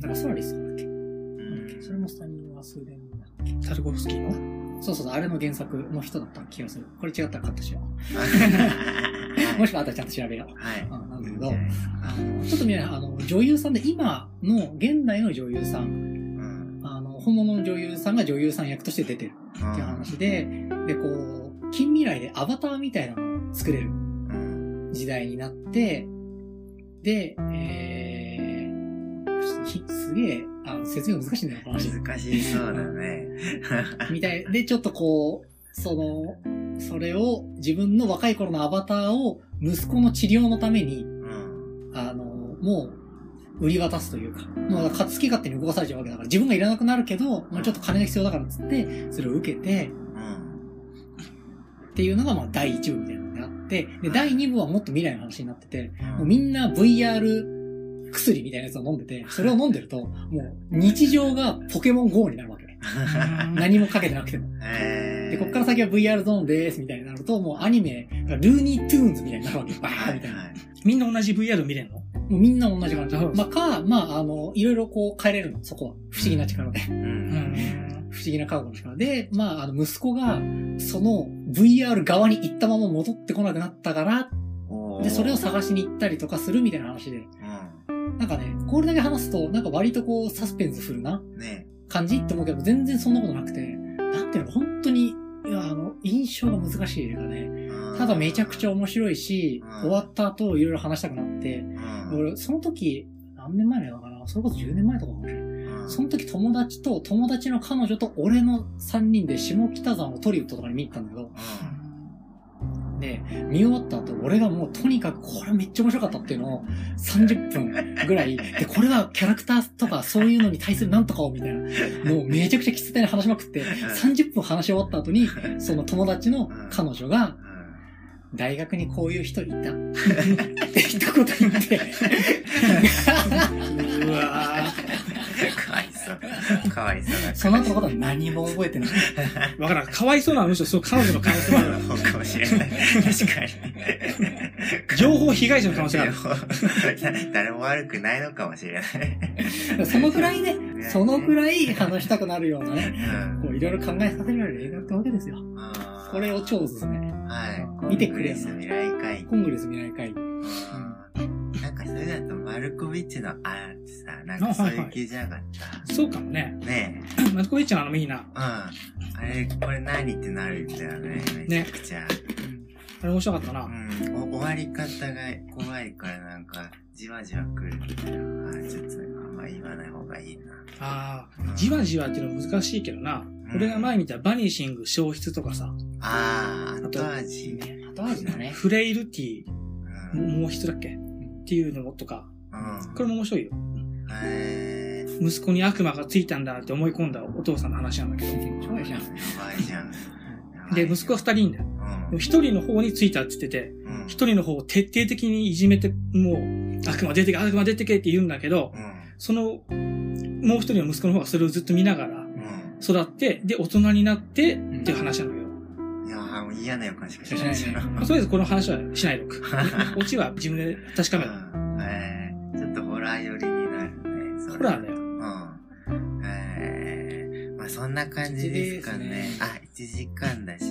なんかソラリスだっけ、うんそれもスタニワスレムだっえ。タルコフスキーの？そうそうそう、あれの原作の人だった気がする。これ違ったらカットしよう。はいもしくはあったらちゃんと調べよう。はい。うんなんだけどあの、ちょっと見ない、あの、女優さんで、今の、現代の女優さん、うん。あの、本物の女優さんが女優さん役として出てるっていう話で、で、こう、近未来でアバターみたいなのを作れるうん。時代になって、で、えー、ひすげえ、あの、説明難しいんだよ、この話。難しそうだね。[laughs] みたい。で、ちょっとこう、その、それを、自分の若い頃のアバターを息子の治療のために、うん。あの、もう、売り渡すというか、もう、好き勝手に動かされちゃうわけだから、自分がいらなくなるけど、もうちょっと金が必要だからっつって、それを受けて、うん。っていうのがまあ第1部みたいなのがあって、で、第2部はもっと未来の話になってて、もうみんな VR 薬みたいなやつを飲んでて、それを飲んでると、もう日常がポケモン GO になるわけ。何もかけてなくても。えー、で、こっから先は VR ゾーンですみたいになると、もうアニメ、ルーニートゥーンズみたいになるわけ。バーみたいな。はいみんな同じ VR 見れんの？みんな同じ感じ。まあ、か、まあ、あの、いろいろこう変えれるの、そこは。不思議な力で。う。うんん。不思議な科学の力で、まあ、あの、息子が、その VR 側に行ったまま戻ってこなくなったから、で、それを探しに行ったりとかするみたいな話で。うなんかね、これだけ話すと、なんか割とこう、サスペンスフルなんね。感じって思うけど、全然そんなことなくて、なんていうの、本当に、いや、あの、印象が難しい映画ね。ただめちゃくちゃ面白いし、うん。終わった後いろいろ話したくなって、うん。俺、その時、何年前の映画かな？それこそ10年前とかかもしれない。うん。その時友達と、友達の彼女と俺の3人で下北沢のトリウッドとかに見に行ったんだけど、で、見終わった後、俺がもうとにかくこれめっちゃ面白かったっていうのを30分ぐらい、で、これはキャラクターとかそういうのに対するなんとかをみたいな、もうめちゃくちゃ喫茶店で話しまくって、30分話し終わった後に、その友達の彼女が、大学にこういう人いた。って一言言って、[laughs] そう。かわいそうな。その後のことは何も覚えてない。ー [laughs] わからん。かわいそうなのむしろそう彼女の可能性もある。そうかもしれない。確かに。情報被害者の可能性がある。誰も悪くないのかもしれない。そのぐらいね、そのぐらい話したくなるようなね、うんこういろいろ考えさせられる映画ってわけですよ。これを超おすすめ。はい。見てくれよコングレス未来会議コングレス未来会それだとマルコビッチのあーってさ、なんかそういう系じゃなかった？そうかもね。ねマツコビッチのあのもいいな。え。うん。あれ、これ何ってなるんだよね。めちゃくちゃ。あれ面白かったな。うん。お終わり方が怖いからなんか、じわじわ来るみたいな。あーちょっとあんま言わない方がいいな。ああ、じわじわっていうの難しいけどな。俺が前見たバニシング消失とかさ、あー、あと後味。ね、後味だね。フレイルティうん。毛質だっけ？っていうのとか、うん。これも面白いよ。息子に悪魔がついたんだって思い込んだお父さんの話なんだけど。そうじゃん。やばいじゃん。で、息子は二人いんだよ。でも一人の方についたって言ってて、うん。一人の方を徹底的にいじめて、もう、悪魔出てけ、悪魔出てけって言うんだけど、うん。その、もう一人の息子の方がそれをずっと見ながらうん。育って、で、大人になってっていう話なんだけど、いやー、もう嫌な予感しかしないじゃん。まあとりあえずこの話はしないでおく。[laughs] オチは自分で確かめる。うんえー、ちょっとホラー寄りになるね。ホラーだよ。うん。えー、まあそんな感じですかね。ねあ、1時間だし。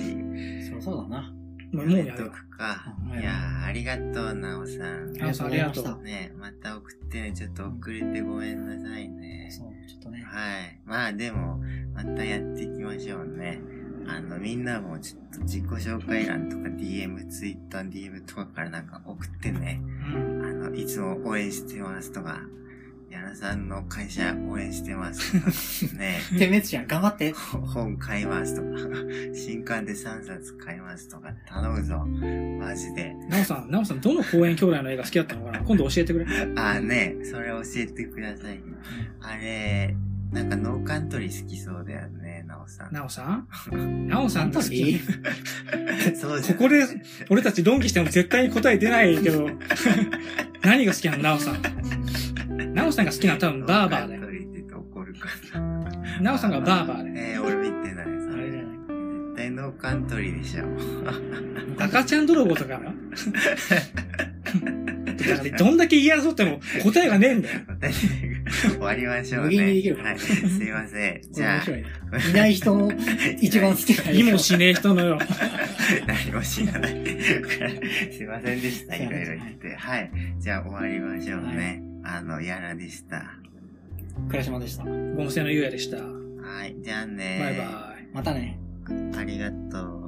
そうそうだな。もうやめと。くかう。んいやー、ありがとう、なおさん。あさんありがとう。ね、また送ってね、ちょっと遅れてごめんなさいね。そう、ちょっとね。はい。まあでも、またやっていきましょうね。あの、みんなもちょっと自己紹介欄とか DM、Twitter、DM とかからなんか送ってね。うんあの、いつも応援してますとか、矢野さんの会社応援してますとか、ね。点滅じゃん、頑張って。ほ [laughs] 本買いますとか、[laughs] 新刊で3冊買いますとか、頼むぞ。マジで。なおさん、なおさん、どの公園兄弟の映画好きだったのかな？今度教えてくれ。あーね、それ教えてください。あれ、なんかノーカントリー好きそうだよね、なおさん。なおさん？[laughs] なおさんが好き？[laughs] そうじゃん。ここで俺たち論議しても絶対に答え出ないけど、[laughs] 何が好きなの？なおさん。なおさんが好きなのは多分バーバーだよ。ノーカントリーって言うと怒るかなおさんがバーバーだら。よ。えー、俺見てない。あれじゃない。絶対ノーカントリーでしょ。赤ちゃん泥棒とかな？だからどんだけ言い争っても答えがねえんだよ。[laughs] 終わりましょうね。無限にできるはい。すいません。こじゃあいね。いない人の一番好きな映画意もしねえ人のよ。[laughs] 何も知らない。すいませんでした。いろいろ言って。はい。じゃあ終わりましょうね。あの、やらでした。倉島でした。ゴム製のゆうやでした。はい。じゃあねバイバイ。またね。ありがとう。